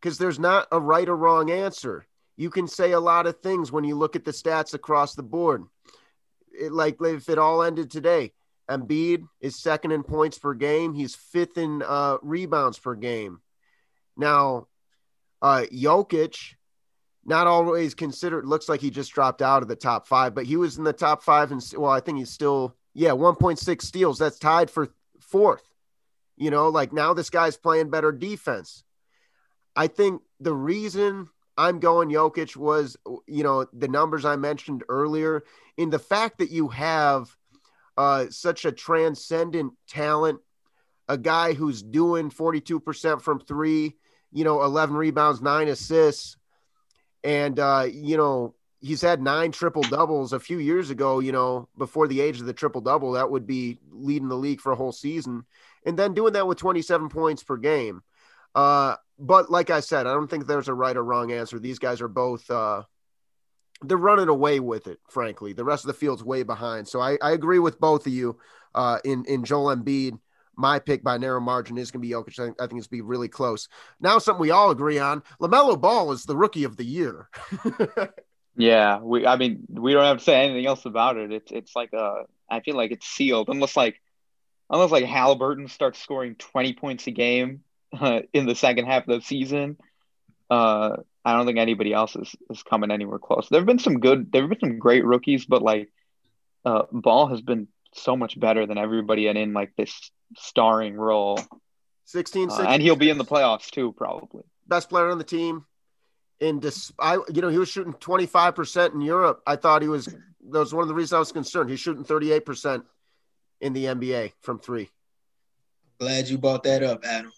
because there's not a right or wrong answer. You can say a lot of things when you look at the stats across the board. It, like if it all ended today, Embiid is second in points per game. He's fifth in uh, rebounds per game. Now, uh, Jokic, not always considered, looks like he just dropped out of the top five, but he was in the top five. And well, I think he's still, yeah, 1.6 steals. That's tied for fourth. You know, like now this guy's playing better defense. I think the reason I'm going Jokic was, you know, the numbers I mentioned earlier, in the fact that you have uh, such a transcendent talent, a guy who's doing 42% from three, you know, 11 rebounds, nine assists. And, uh, you know, he's had nine triple doubles a few years ago, you know, before the age of the triple double. That would be leading the league for a whole season. And then doing that with 27 points per game. Uh, but like I said, I don't think there's a right or wrong answer. These guys are both, uh, they're running away with it, frankly. The rest of the field's way behind. So I, I agree with both of you uh, in, in Joel Embiid. My pick by narrow margin is going to be Jokic. I think, I think it's going to be really close. Now, something we all agree on LaMelo Ball is the rookie of the year. Yeah, we. I mean, we don't have to say anything else about it. It's it's like uh, I feel like it's sealed unless like unless like Halliburton starts scoring twenty points a game uh, in the second half of the season. Uh, I don't think anybody else is is coming anywhere close. There have been some good. There have been some great rookies, but like, uh, Ball has been so much better than everybody, and in like this starring role. 16, Uh, and he'll be in the playoffs too, probably. best player on the team. And dis- I, you know, he was shooting 25% in Europe. I thought he was, that was one of the reasons I was concerned. He's shooting 38% in the NBA from three. Glad you brought that up, Adam.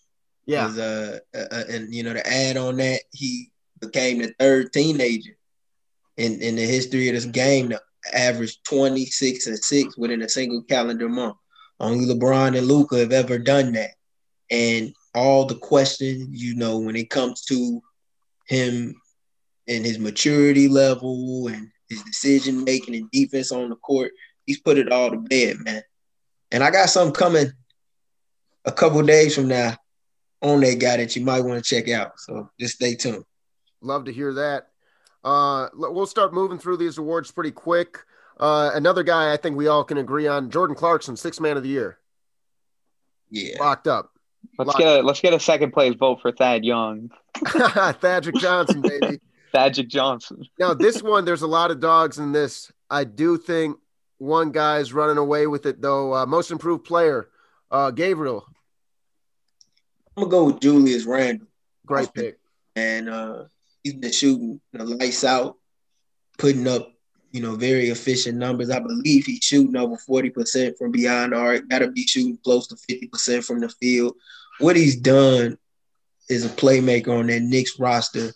Yeah. Uh, uh, and you know, to add on that, he became the third teenager in, in the history of this game to average 26 and 6 within a single calendar month. Only LeBron and Luka have ever done that. And all the questions, you know, when it comes to him and his maturity level and his decision making and defense on the court. He's put it all to bed, man. And I got something coming a couple days from now on that guy that you might want to check out. So just stay tuned. Love to hear that. Uh, we'll start moving through these awards pretty quick. Uh, another guy I think we all can agree on: Jordan Clarkson, six man of the year. Yeah, locked up. Let's locked get a let's get a second place vote for Thad Young. Thadrick Johnson, baby. Thadrick Johnson. now this one, there's a lot of dogs in this. I do think one guy's running away with it though. Uh, most improved player, uh, Gavriel. I'm gonna go with Julius Randle. Great pick. And uh, he's been shooting the lights out, putting up, you know, very efficient numbers. I believe he's shooting over 40% from beyond arc, gotta be shooting close to 50% from the field. What he's done is a playmaker on that Knicks roster.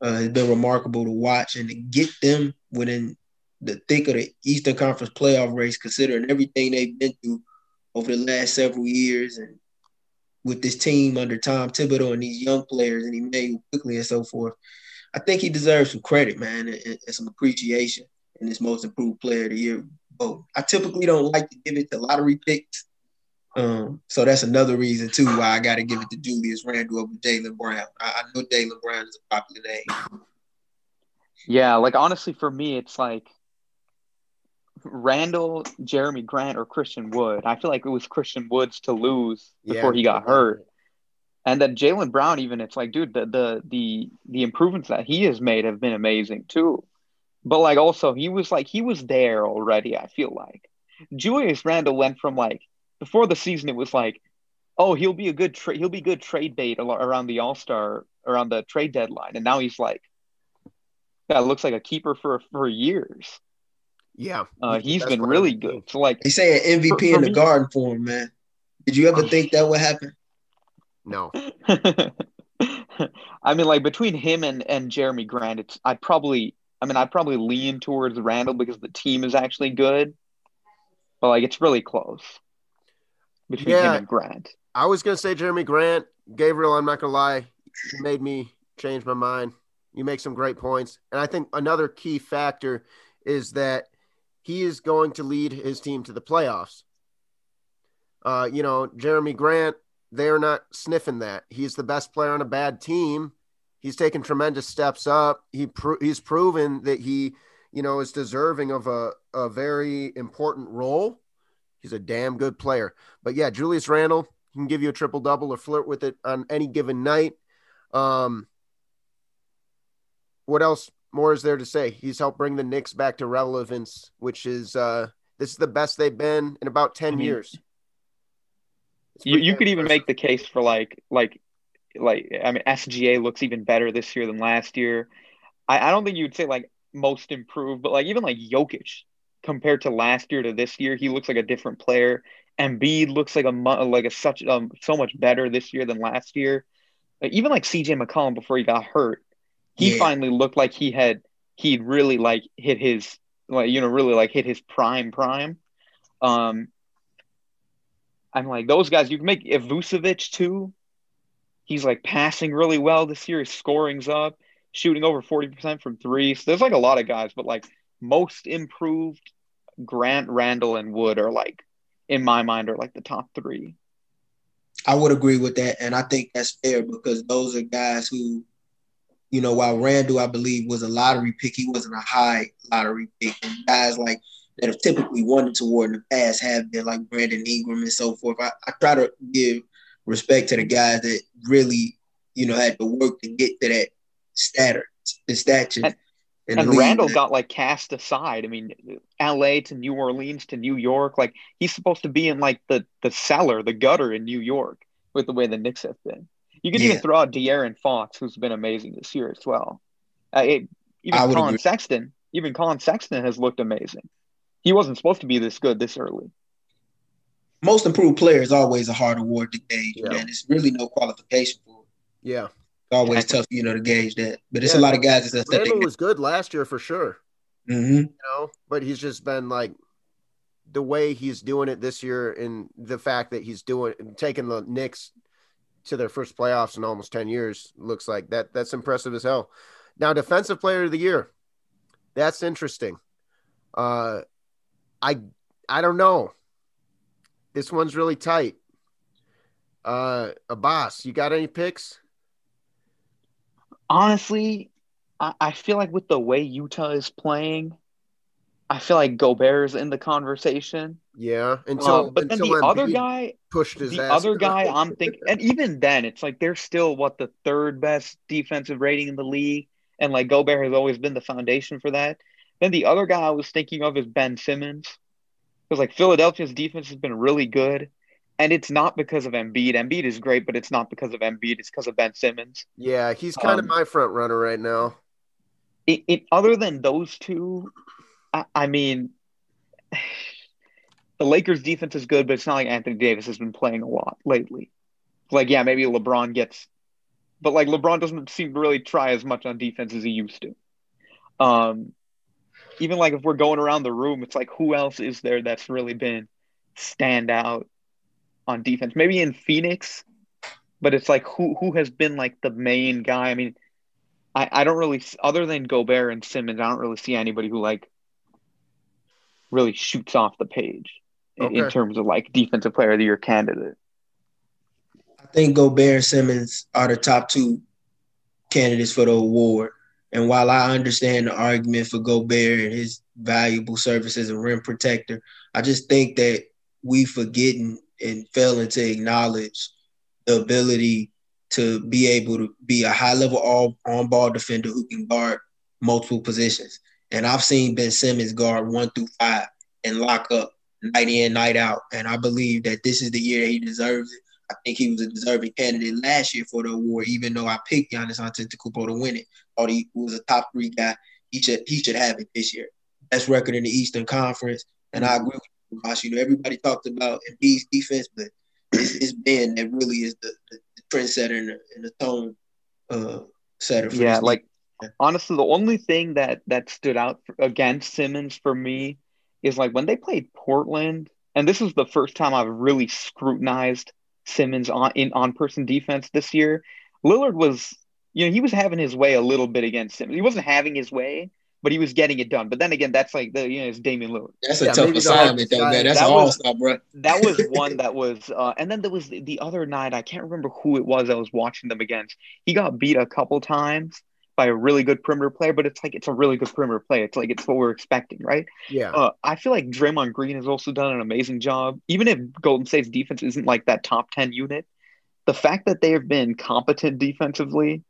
Uh, has been remarkable to watch and to get them within the thick of the Eastern Conference playoff race, considering everything they've been through over the last several years and with this team under Tom Thibodeau and these young players and he made quickly and so forth. I think he deserves some credit, man, and, and some appreciation in this most improved player of the year vote. I typically don't like to give it to lottery picks. Um, so that's another reason too why I got to give it to Julius Randle over Jaylen Brown. I, I know Jaylen Brown is a popular name. Yeah, like honestly, for me, it's like Randle, Jerami Grant, or Christian Wood. I feel like it was Christian Woods to lose before yeah, he got hurt. And then Jaylen Brown, even it's like, dude, the the the the improvements that he has made have been amazing too. But like also he was like he was there already, I feel like. Julius Randle went from like before the season it was like, oh, he'll be a good trade he'll be good trade bait around the All-Star around the trade deadline. And now he's like that looks like a keeper for for years. Yeah, uh, he's been really good. So like they say an MVP for, for in the me, garden for him, man. Did you ever think that would happen? No. I mean, like between him and and Jerami Grant, it's I'd probably I mean I'd probably lean towards Randle because the team is actually good, but like it's really close between yeah, him and Grant. I was gonna say Jerami Grant, Gavriel. I'm not gonna lie, you made me change my mind. You make some great points, and I think another key factor is that he is going to lead his team to the playoffs. Uh, you know, Jerami Grant, they're not sniffing that. He's the best player on a bad team. He's taken tremendous steps up. He pro- he's proven that he, you know, is deserving of a, a very important role. He's a damn good player. But yeah, Julius Randle can give you a triple double or flirt with it on any given night. Um, what else more is there to say? He's helped bring the Knicks back to relevance, which is uh, this is the best they've been in about 10 mm-hmm. years. You, you could even make the case for like like like I mean SGA looks even better this year than last year. I, I don't think you'd say like most improved, but like even like Jokic compared to last year to this year, he looks like a different player. Embiid looks like a like a such um so much better this year than last year. even like CJ McCollum before he got hurt, he yeah. finally looked like he had he'd really like hit his like you know really like hit his prime prime. Um, I'm like those guys. You can make Vucevic too. He's like passing really well this year. His scoring's up, shooting over forty percent from three. So there's like a lot of guys, but like most improved, Grant, Randle, and Wood are like in my mind are like the top three. I would agree with that, and I think that's fair because those are guys who you know, while Randle, I believe, was a lottery pick, he wasn't a high lottery pick. And guys like that have typically won toward in the past have been like Brandon Ingram and so forth. I, I try to give respect to the guys that really, you know, had to work to get to that stature, the stature. And, and Randle got like cast aside. I mean, L.A. to New Orleans to New York. Like he's supposed to be in like the the cellar, the gutter in New York with the way the Knicks have been. You could yeah. even throw out De'Aaron Fox, who's been amazing this year as well. Uh, it, even Collin agree. Sexton, even Collin Sexton has looked amazing. He wasn't supposed to be this good this early. Most improved player is always a hard award to gauge, yeah. man. It's really no qualification for it. Yeah. It's always yeah. tough, you know, to gauge that. But it's yeah. a lot of guys that Randle was good last year for sure. Mm-hmm. You know, but he's just been like the way he's doing it this year and the fact that he's doing taking the Knicks to their first playoffs in almost 10 years looks like that that's impressive as hell now defensive player of the year That's interesting. Uh, I I don't know. This one's really tight. Uh, Abbas, you got any picks? Honestly, I, I feel like with the way Utah is playing, I feel like Gobert is in the conversation. Yeah, until Uh, but then until the other guy, pushed his the ass. other guy, I'm thinking, and even then, it's like they're still what the third best defensive rating in the league, and like Gobert has always been the foundation for that. Then the other guy I was thinking of is Ben Simmons, because like Philadelphia's defense has been really good, and it's not because of Embiid. Embiid is great, but it's not because of Embiid. It's because of Ben Simmons. Yeah, he's kind of Um, my front runner right now. It, it other than those two, I, I mean, the Lakers' defense is good, but it's not like Anthony Davis has been playing a lot lately. Like, yeah, maybe LeBron gets, but like LeBron doesn't seem to really try as much on defense as he used to. Um, even like if we're going around the room, it's like who else is there that's really been stand out on defense? Maybe in Phoenix, but it's like who who has been like the main guy? I mean, I I don't really other than Gobert and Simmons, I don't really see anybody who like really shoots off the page in, in terms of like defensive player of the year candidate. I think Gobert and Simmons are the top two candidates for the award. And while I understand the argument for Gobert and his valuable service as a rim protector, I just think that we forgetting and failing to acknowledge the ability to be able to be a high level all on ball defender who can guard multiple positions. And I've seen Ben Simmons guard one through five and lock up night in, night out. And I believe that this is the year he deserves it. I think he was a deserving candidate last year for the award, even though I picked Giannis Antetokounmpo to win it. Thought he was a top three guy. He should he should have it this year. Best record in the Eastern Conference, and I agree with you, Ross. You know, everybody talked about Embiid's defense, but it's, it's Ben that really is the, the, the trendsetter and the, and the tone uh, setter. For Yeah, like league. honestly, the only thing that that stood out for, against Simmons for me is like when they played Portland, and this is the first time I've really scrutinized Simmons on in on person defense this year. Lillard was, you know, he was having his way a little bit against Simmons. He wasn't having his way, but he was getting it done. But then again, that's like the you know, it's Damian Lillard. that's a Yeah, tough assignment, though, man. That's that was- all star, bro. That was one that was, uh, and then there was the, the other night. I can't remember who it was I was watching them against. He got beat a couple times by a really good perimeter player, but it's like it's a really good perimeter play. It's like it's what we're expecting, right? Yeah, Uh, I feel like Draymond Green has also done an amazing job. Even if Golden State's defense isn't like that top ten unit, the fact that they have been competent defensively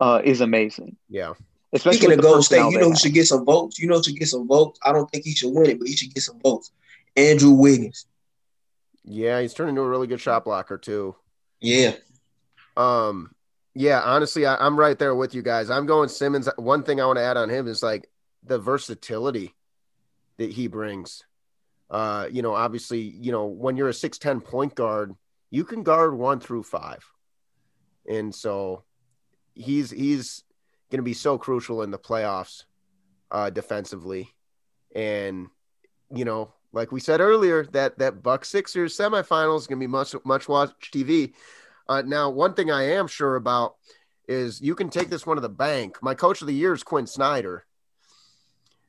uh, is amazing. yeah. Especially Speaking of Golden State, you know who should get some votes. You know who should get some votes. I don't think he should win it, but he should get some votes. Andrew Wiggins. Yeah, he's turned into a really good shot blocker too. Yeah. Um, yeah, honestly, I, I'm right there with you guys. I'm going Simmons. One thing I want to add on him is like the versatility that he brings. Uh, you know, obviously, you know, when you're a 6'10 point guard, you can guard one through five. And so he's he's gonna be so crucial in the playoffs uh defensively. And you know, like we said earlier, that that Buck Sixers semifinals is gonna be much much watched TV. Uh, now, one thing I am sure about is you can take this one to the bank. My coach of the year is Quin Snyder.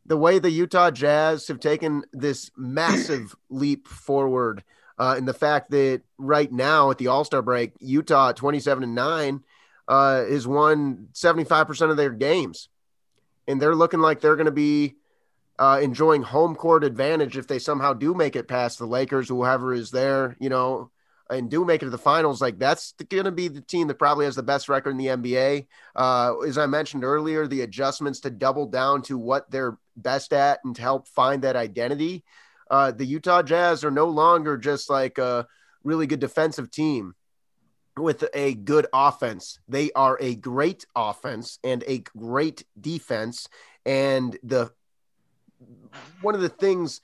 The way the Utah Jazz have taken this massive leap forward, uh, in the fact that right now at the All Star break, Utah at 27 and 9 uh, has won 75% of their games. And they're looking like they're going to be uh, enjoying home court advantage if they somehow do make it past the Lakers, whoever is there, you know, and do make it to the finals, like that's going to be the team that probably has the best record in the NBA. Uh, as I mentioned earlier, the adjustments to double down to what they're best at and to help find that identity. Uh, the Utah Jazz are no longer just like a really good defensive team with a good offense. They are a great offense and a great defense. And the one of the things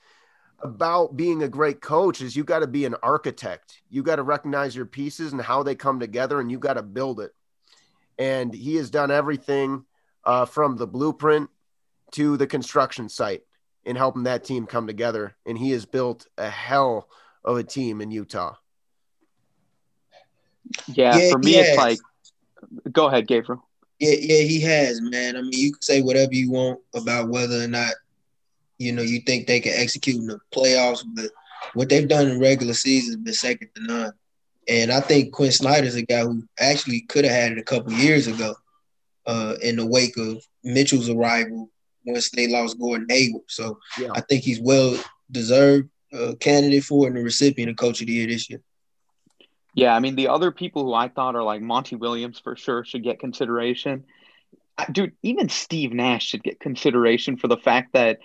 about being a great coach is you got to be an architect. You got to recognize your pieces and how they come together, and you got to build it. And he has done everything uh, from the blueprint to the construction site in helping that team come together. And he has built a hell of a team in Utah. Yeah, Yeah, for me, yeah. it's like, go ahead, Gavriel. Yeah, yeah, he has, man. I mean, you can say whatever you want about whether or not you know you think they can execute in the playoffs, but what they've done in regular season has been second to none. And I think Quin Snyder's a guy who actually could have had it a couple years ago, uh, in the wake of Mitchell's arrival once they lost Gordon Hayward. So yeah. I think he's well deserved uh, candidate for and the recipient of Coach of the Year this year. Yeah, I mean the other people who I thought are like Monty Williams for sure should get consideration. Dude, even Steve Nash should get consideration for the fact that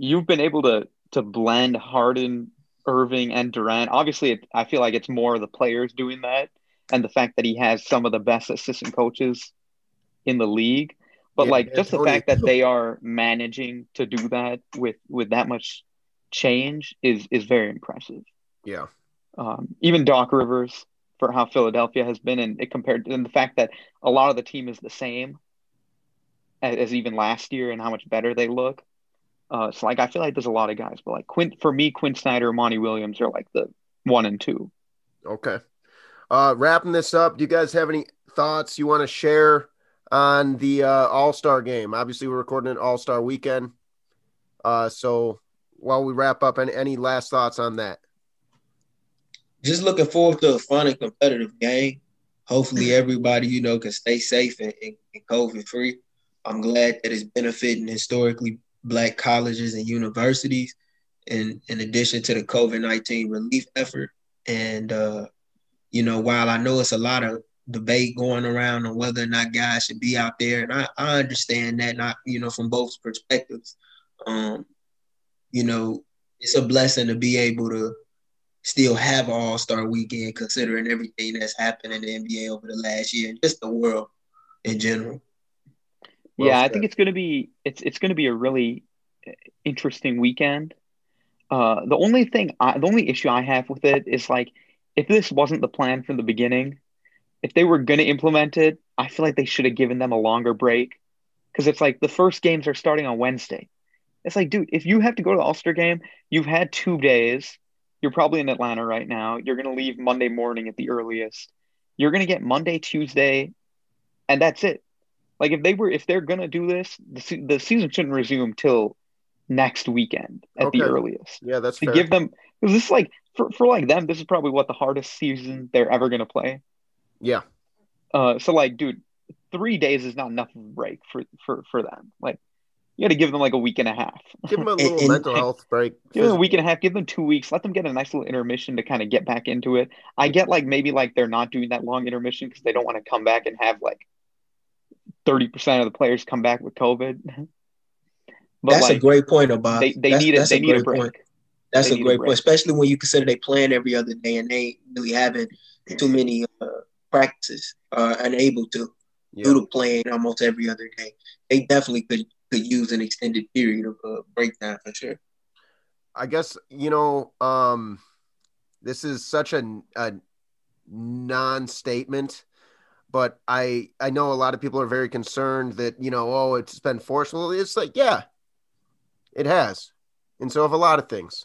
you've been able to to blend Harden, Irving, and Durant. Obviously, it, I feel like it's more the players doing that, and the fact that he has some of the best assistant coaches in the league. But yeah, like just the fact that they are managing to do that with with that much change is is very impressive. Yeah. Um, even Doc Rivers for how Philadelphia has been, and it compared and the fact that a lot of the team is the same as, as even last year, and how much better they look. Uh, so like I feel like there's a lot of guys, but like Quin for me, Quin Snyder, Monty Williams are like the one and two. Okay. Uh, wrapping this up, do you guys have any thoughts you want to share on the uh, All Star game? Obviously, we're recording an All Star weekend. Uh, so while we wrap up, any, any last thoughts on that? Just looking forward to a fun and competitive game. Hopefully, everybody you know can stay safe and, and, and COVID free. I'm glad that it's benefiting historically black colleges and universities, in in addition to the COVID nineteen relief effort. And uh, you know, while I know it's a lot of debate going around on whether or not guys should be out there, and I, I understand that, not you know, from both perspectives. Um, you know, it's a blessing to be able to still have an All Star weekend, considering everything that's happened in the NBA over the last year and just the world in general. Well yeah, said. I think it's gonna be it's it's gonna be a really interesting weekend. Uh, the only thing, I, the only issue I have with it is like, if this wasn't the plan from the beginning, if they were gonna implement it, I feel like they should have given them a longer break, because it's like the first games are starting on Wednesday. It's like, dude, if you have to go to the All Star game, you've had two days. You're probably in Atlanta right now. You're gonna leave Monday morning at the earliest. You're gonna get Monday, Tuesday, and that's it. Like if they were, if they're gonna do this, the, the season shouldn't resume till next weekend at okay. the earliest. Yeah, that's to fair. give them because this is like for for like them, this is probably what the hardest season they're ever gonna play. Yeah. Uh, so like, dude, three days is not enough break for for for them. Like you got to give them like a week and a half. Give them a little and, mental health break. Give them a week and a half. Give them two weeks. Let them get a nice little intermission to kind of get back into it. I get like maybe like they're not doing that long intermission because they don't want to come back and have like thirty percent of the players come back with COVID. But that's like, a great point about they, they need it. They need a break. Point. That's they a great a point, especially when you consider they plan every other day and they really having too many uh, practices, uh, unable to yeah. due to playing almost every other day. They definitely could could use an extended period of uh, breakdown for sure. I guess you know um, this is such a, a non-statement, but I I know a lot of people are very concerned that you know oh it's been forceful. It's like yeah, it has, and so have a lot of things.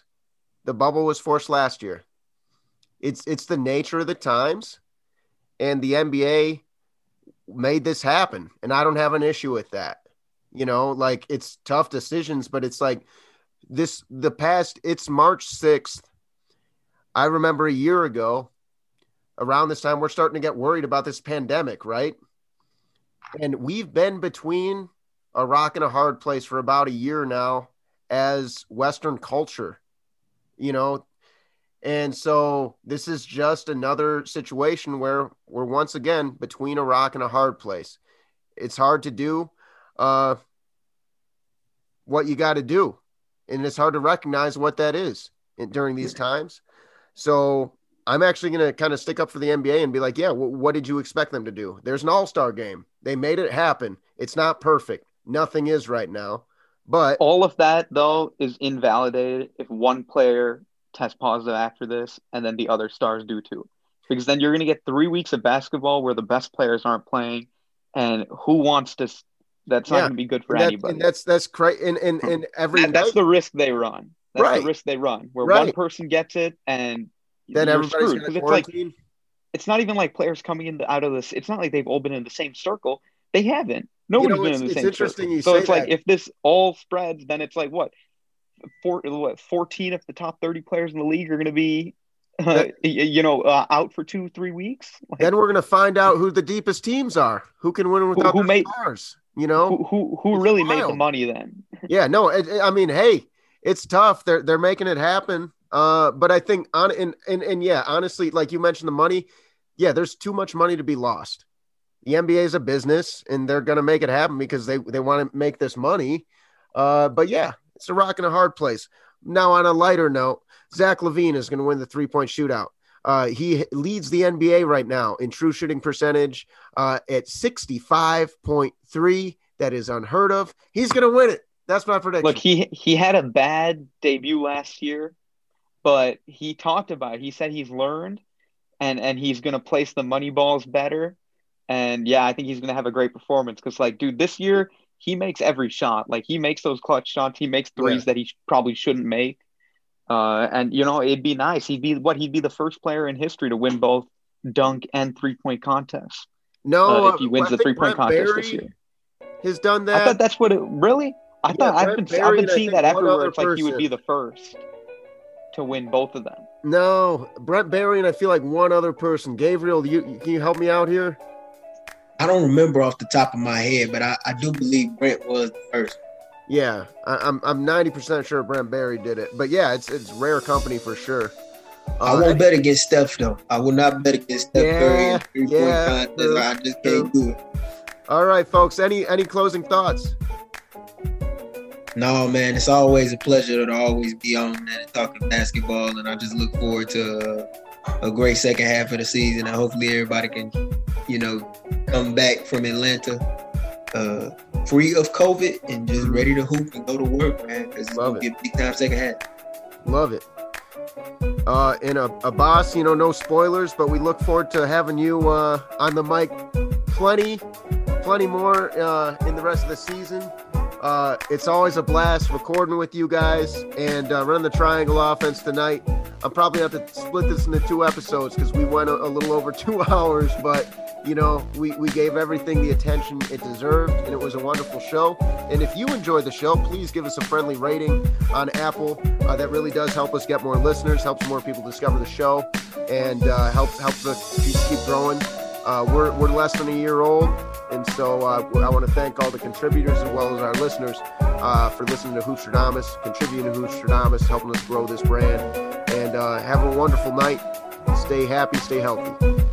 The bubble was forced last year. It's it's the nature of the times, and the NBA made this happen, and I don't have an issue with that. You know, like it's tough decisions, but it's like this the past, it's March 6th. I remember a year ago, around this time, we're starting to get worried about this pandemic, right? And we've been between a rock and a hard place for about a year now as Western culture, you know. And so this is just another situation where we're once again between a rock and a hard place. It's hard to do uh, what you got to do. And it's hard to recognize what that is in, during these times. So I'm actually going to kind of stick up for the NBA and be like, yeah, w- what did you expect them to do? There's an all star game. They made it happen. It's not perfect. Nothing is right now. But all of that, though, is invalidated if one player tests positive after this and then the other stars do too. Because then you're going to get three weeks of basketball where the best players aren't playing. And who wants to that's not going to be good for that, anybody. that's that's crazy. And and and every that, that's the risk they run. That's right. the risk they run, where right. one person gets it and then everybody's screwed. It's like it's not even like players coming in the, out of this. It's not like they've all been in the same circle. They haven't. Nobody's know, been in the it's same interesting circle. you so it's like if this all spreads, then it's like what, four, what, fourteen of the top thirty players in the league are going to be, uh, you know, uh, out for two, three weeks. Like, Then we're gonna find out who the deepest teams are, who can win without who their made- stars. You know, who who, who really made the money then? yeah, no, it, it- I mean, hey, it's tough. They're they're making it happen. Uh, but I think on and and and yeah, honestly, like you mentioned, the money. Yeah, there's too much money to be lost. The NBA is a business, and they're gonna make it happen because they they want to make this money. Uh, but yeah, it's a rock and a hard place. Now, on a lighter note, Zach LaVine is going to win the three point shootout. Uh, he leads the NBA right now in true shooting percentage uh, at 65.3. That is unheard of. He's going to win it. That's my prediction. Look, he he had a bad debut last year, but he talked about it. He said he's learned and and he's going to place the money balls better. And yeah, I think he's going to have a great performance cuz like dude, this year he makes every shot. Like he makes those clutch shots. He makes threes Yeah. that he sh- probably shouldn't make. Uh and you know, it'd be nice. He'd be what he'd be the first player in history to win both dunk and three-point contests. no, uh, if he wins I the three-point Brent contest this year. Has done that. I thought that's what it really. I Yeah, thought I've been Barry I've been seeing that everywhere. It's like he would be the first to win both of them. no, Brent Barry and I feel like one other person. Gavriel, you can you help me out here? I don't remember off the top of my head, but I, I do believe Brent was the first. Yeah, I, I'm I'm 90% sure Brent Barry did it. But yeah, it's it's rare company for sure. I Uh, won't bet against Steph though. I will not bet against Steph Yeah, Curry in three point yeah, contest. true, I just can't do it. all right, folks. Any any closing thoughts? No, man, it's always a pleasure to always be on and talking basketball, and I just look forward to uh, a great second half of the season, and hopefully everybody can, you know, come back from Atlanta uh, free of COVID and just ready to hoop and go to work, man, because it's Love gonna it. get big time second half. Love it. Uh, and a, Abbas, you know, no spoilers, but we look forward to having you uh, on the mic plenty, plenty more uh, in the rest of the season. Uh, it's always a blast recording with you guys and uh, running the triangle offense tonight. I'm probably have to split this into two episodes because we went a, a little over two hours, but you know, we, we gave everything the attention it deserved, and it was a wonderful show. And if you enjoyed the show, please give us a friendly rating on Apple. Uh, that really does help us get more listeners, helps more people discover the show, and uh, helps helps us keep, keep growing. Uh, we're, we're less than a year old, and so uh, I want to thank all the contributors as well as our listeners uh, for listening to Hoopstradamus, contributing to Hoopstradamus, helping us grow this brand. And uh, have a wonderful night. Stay happy, stay healthy.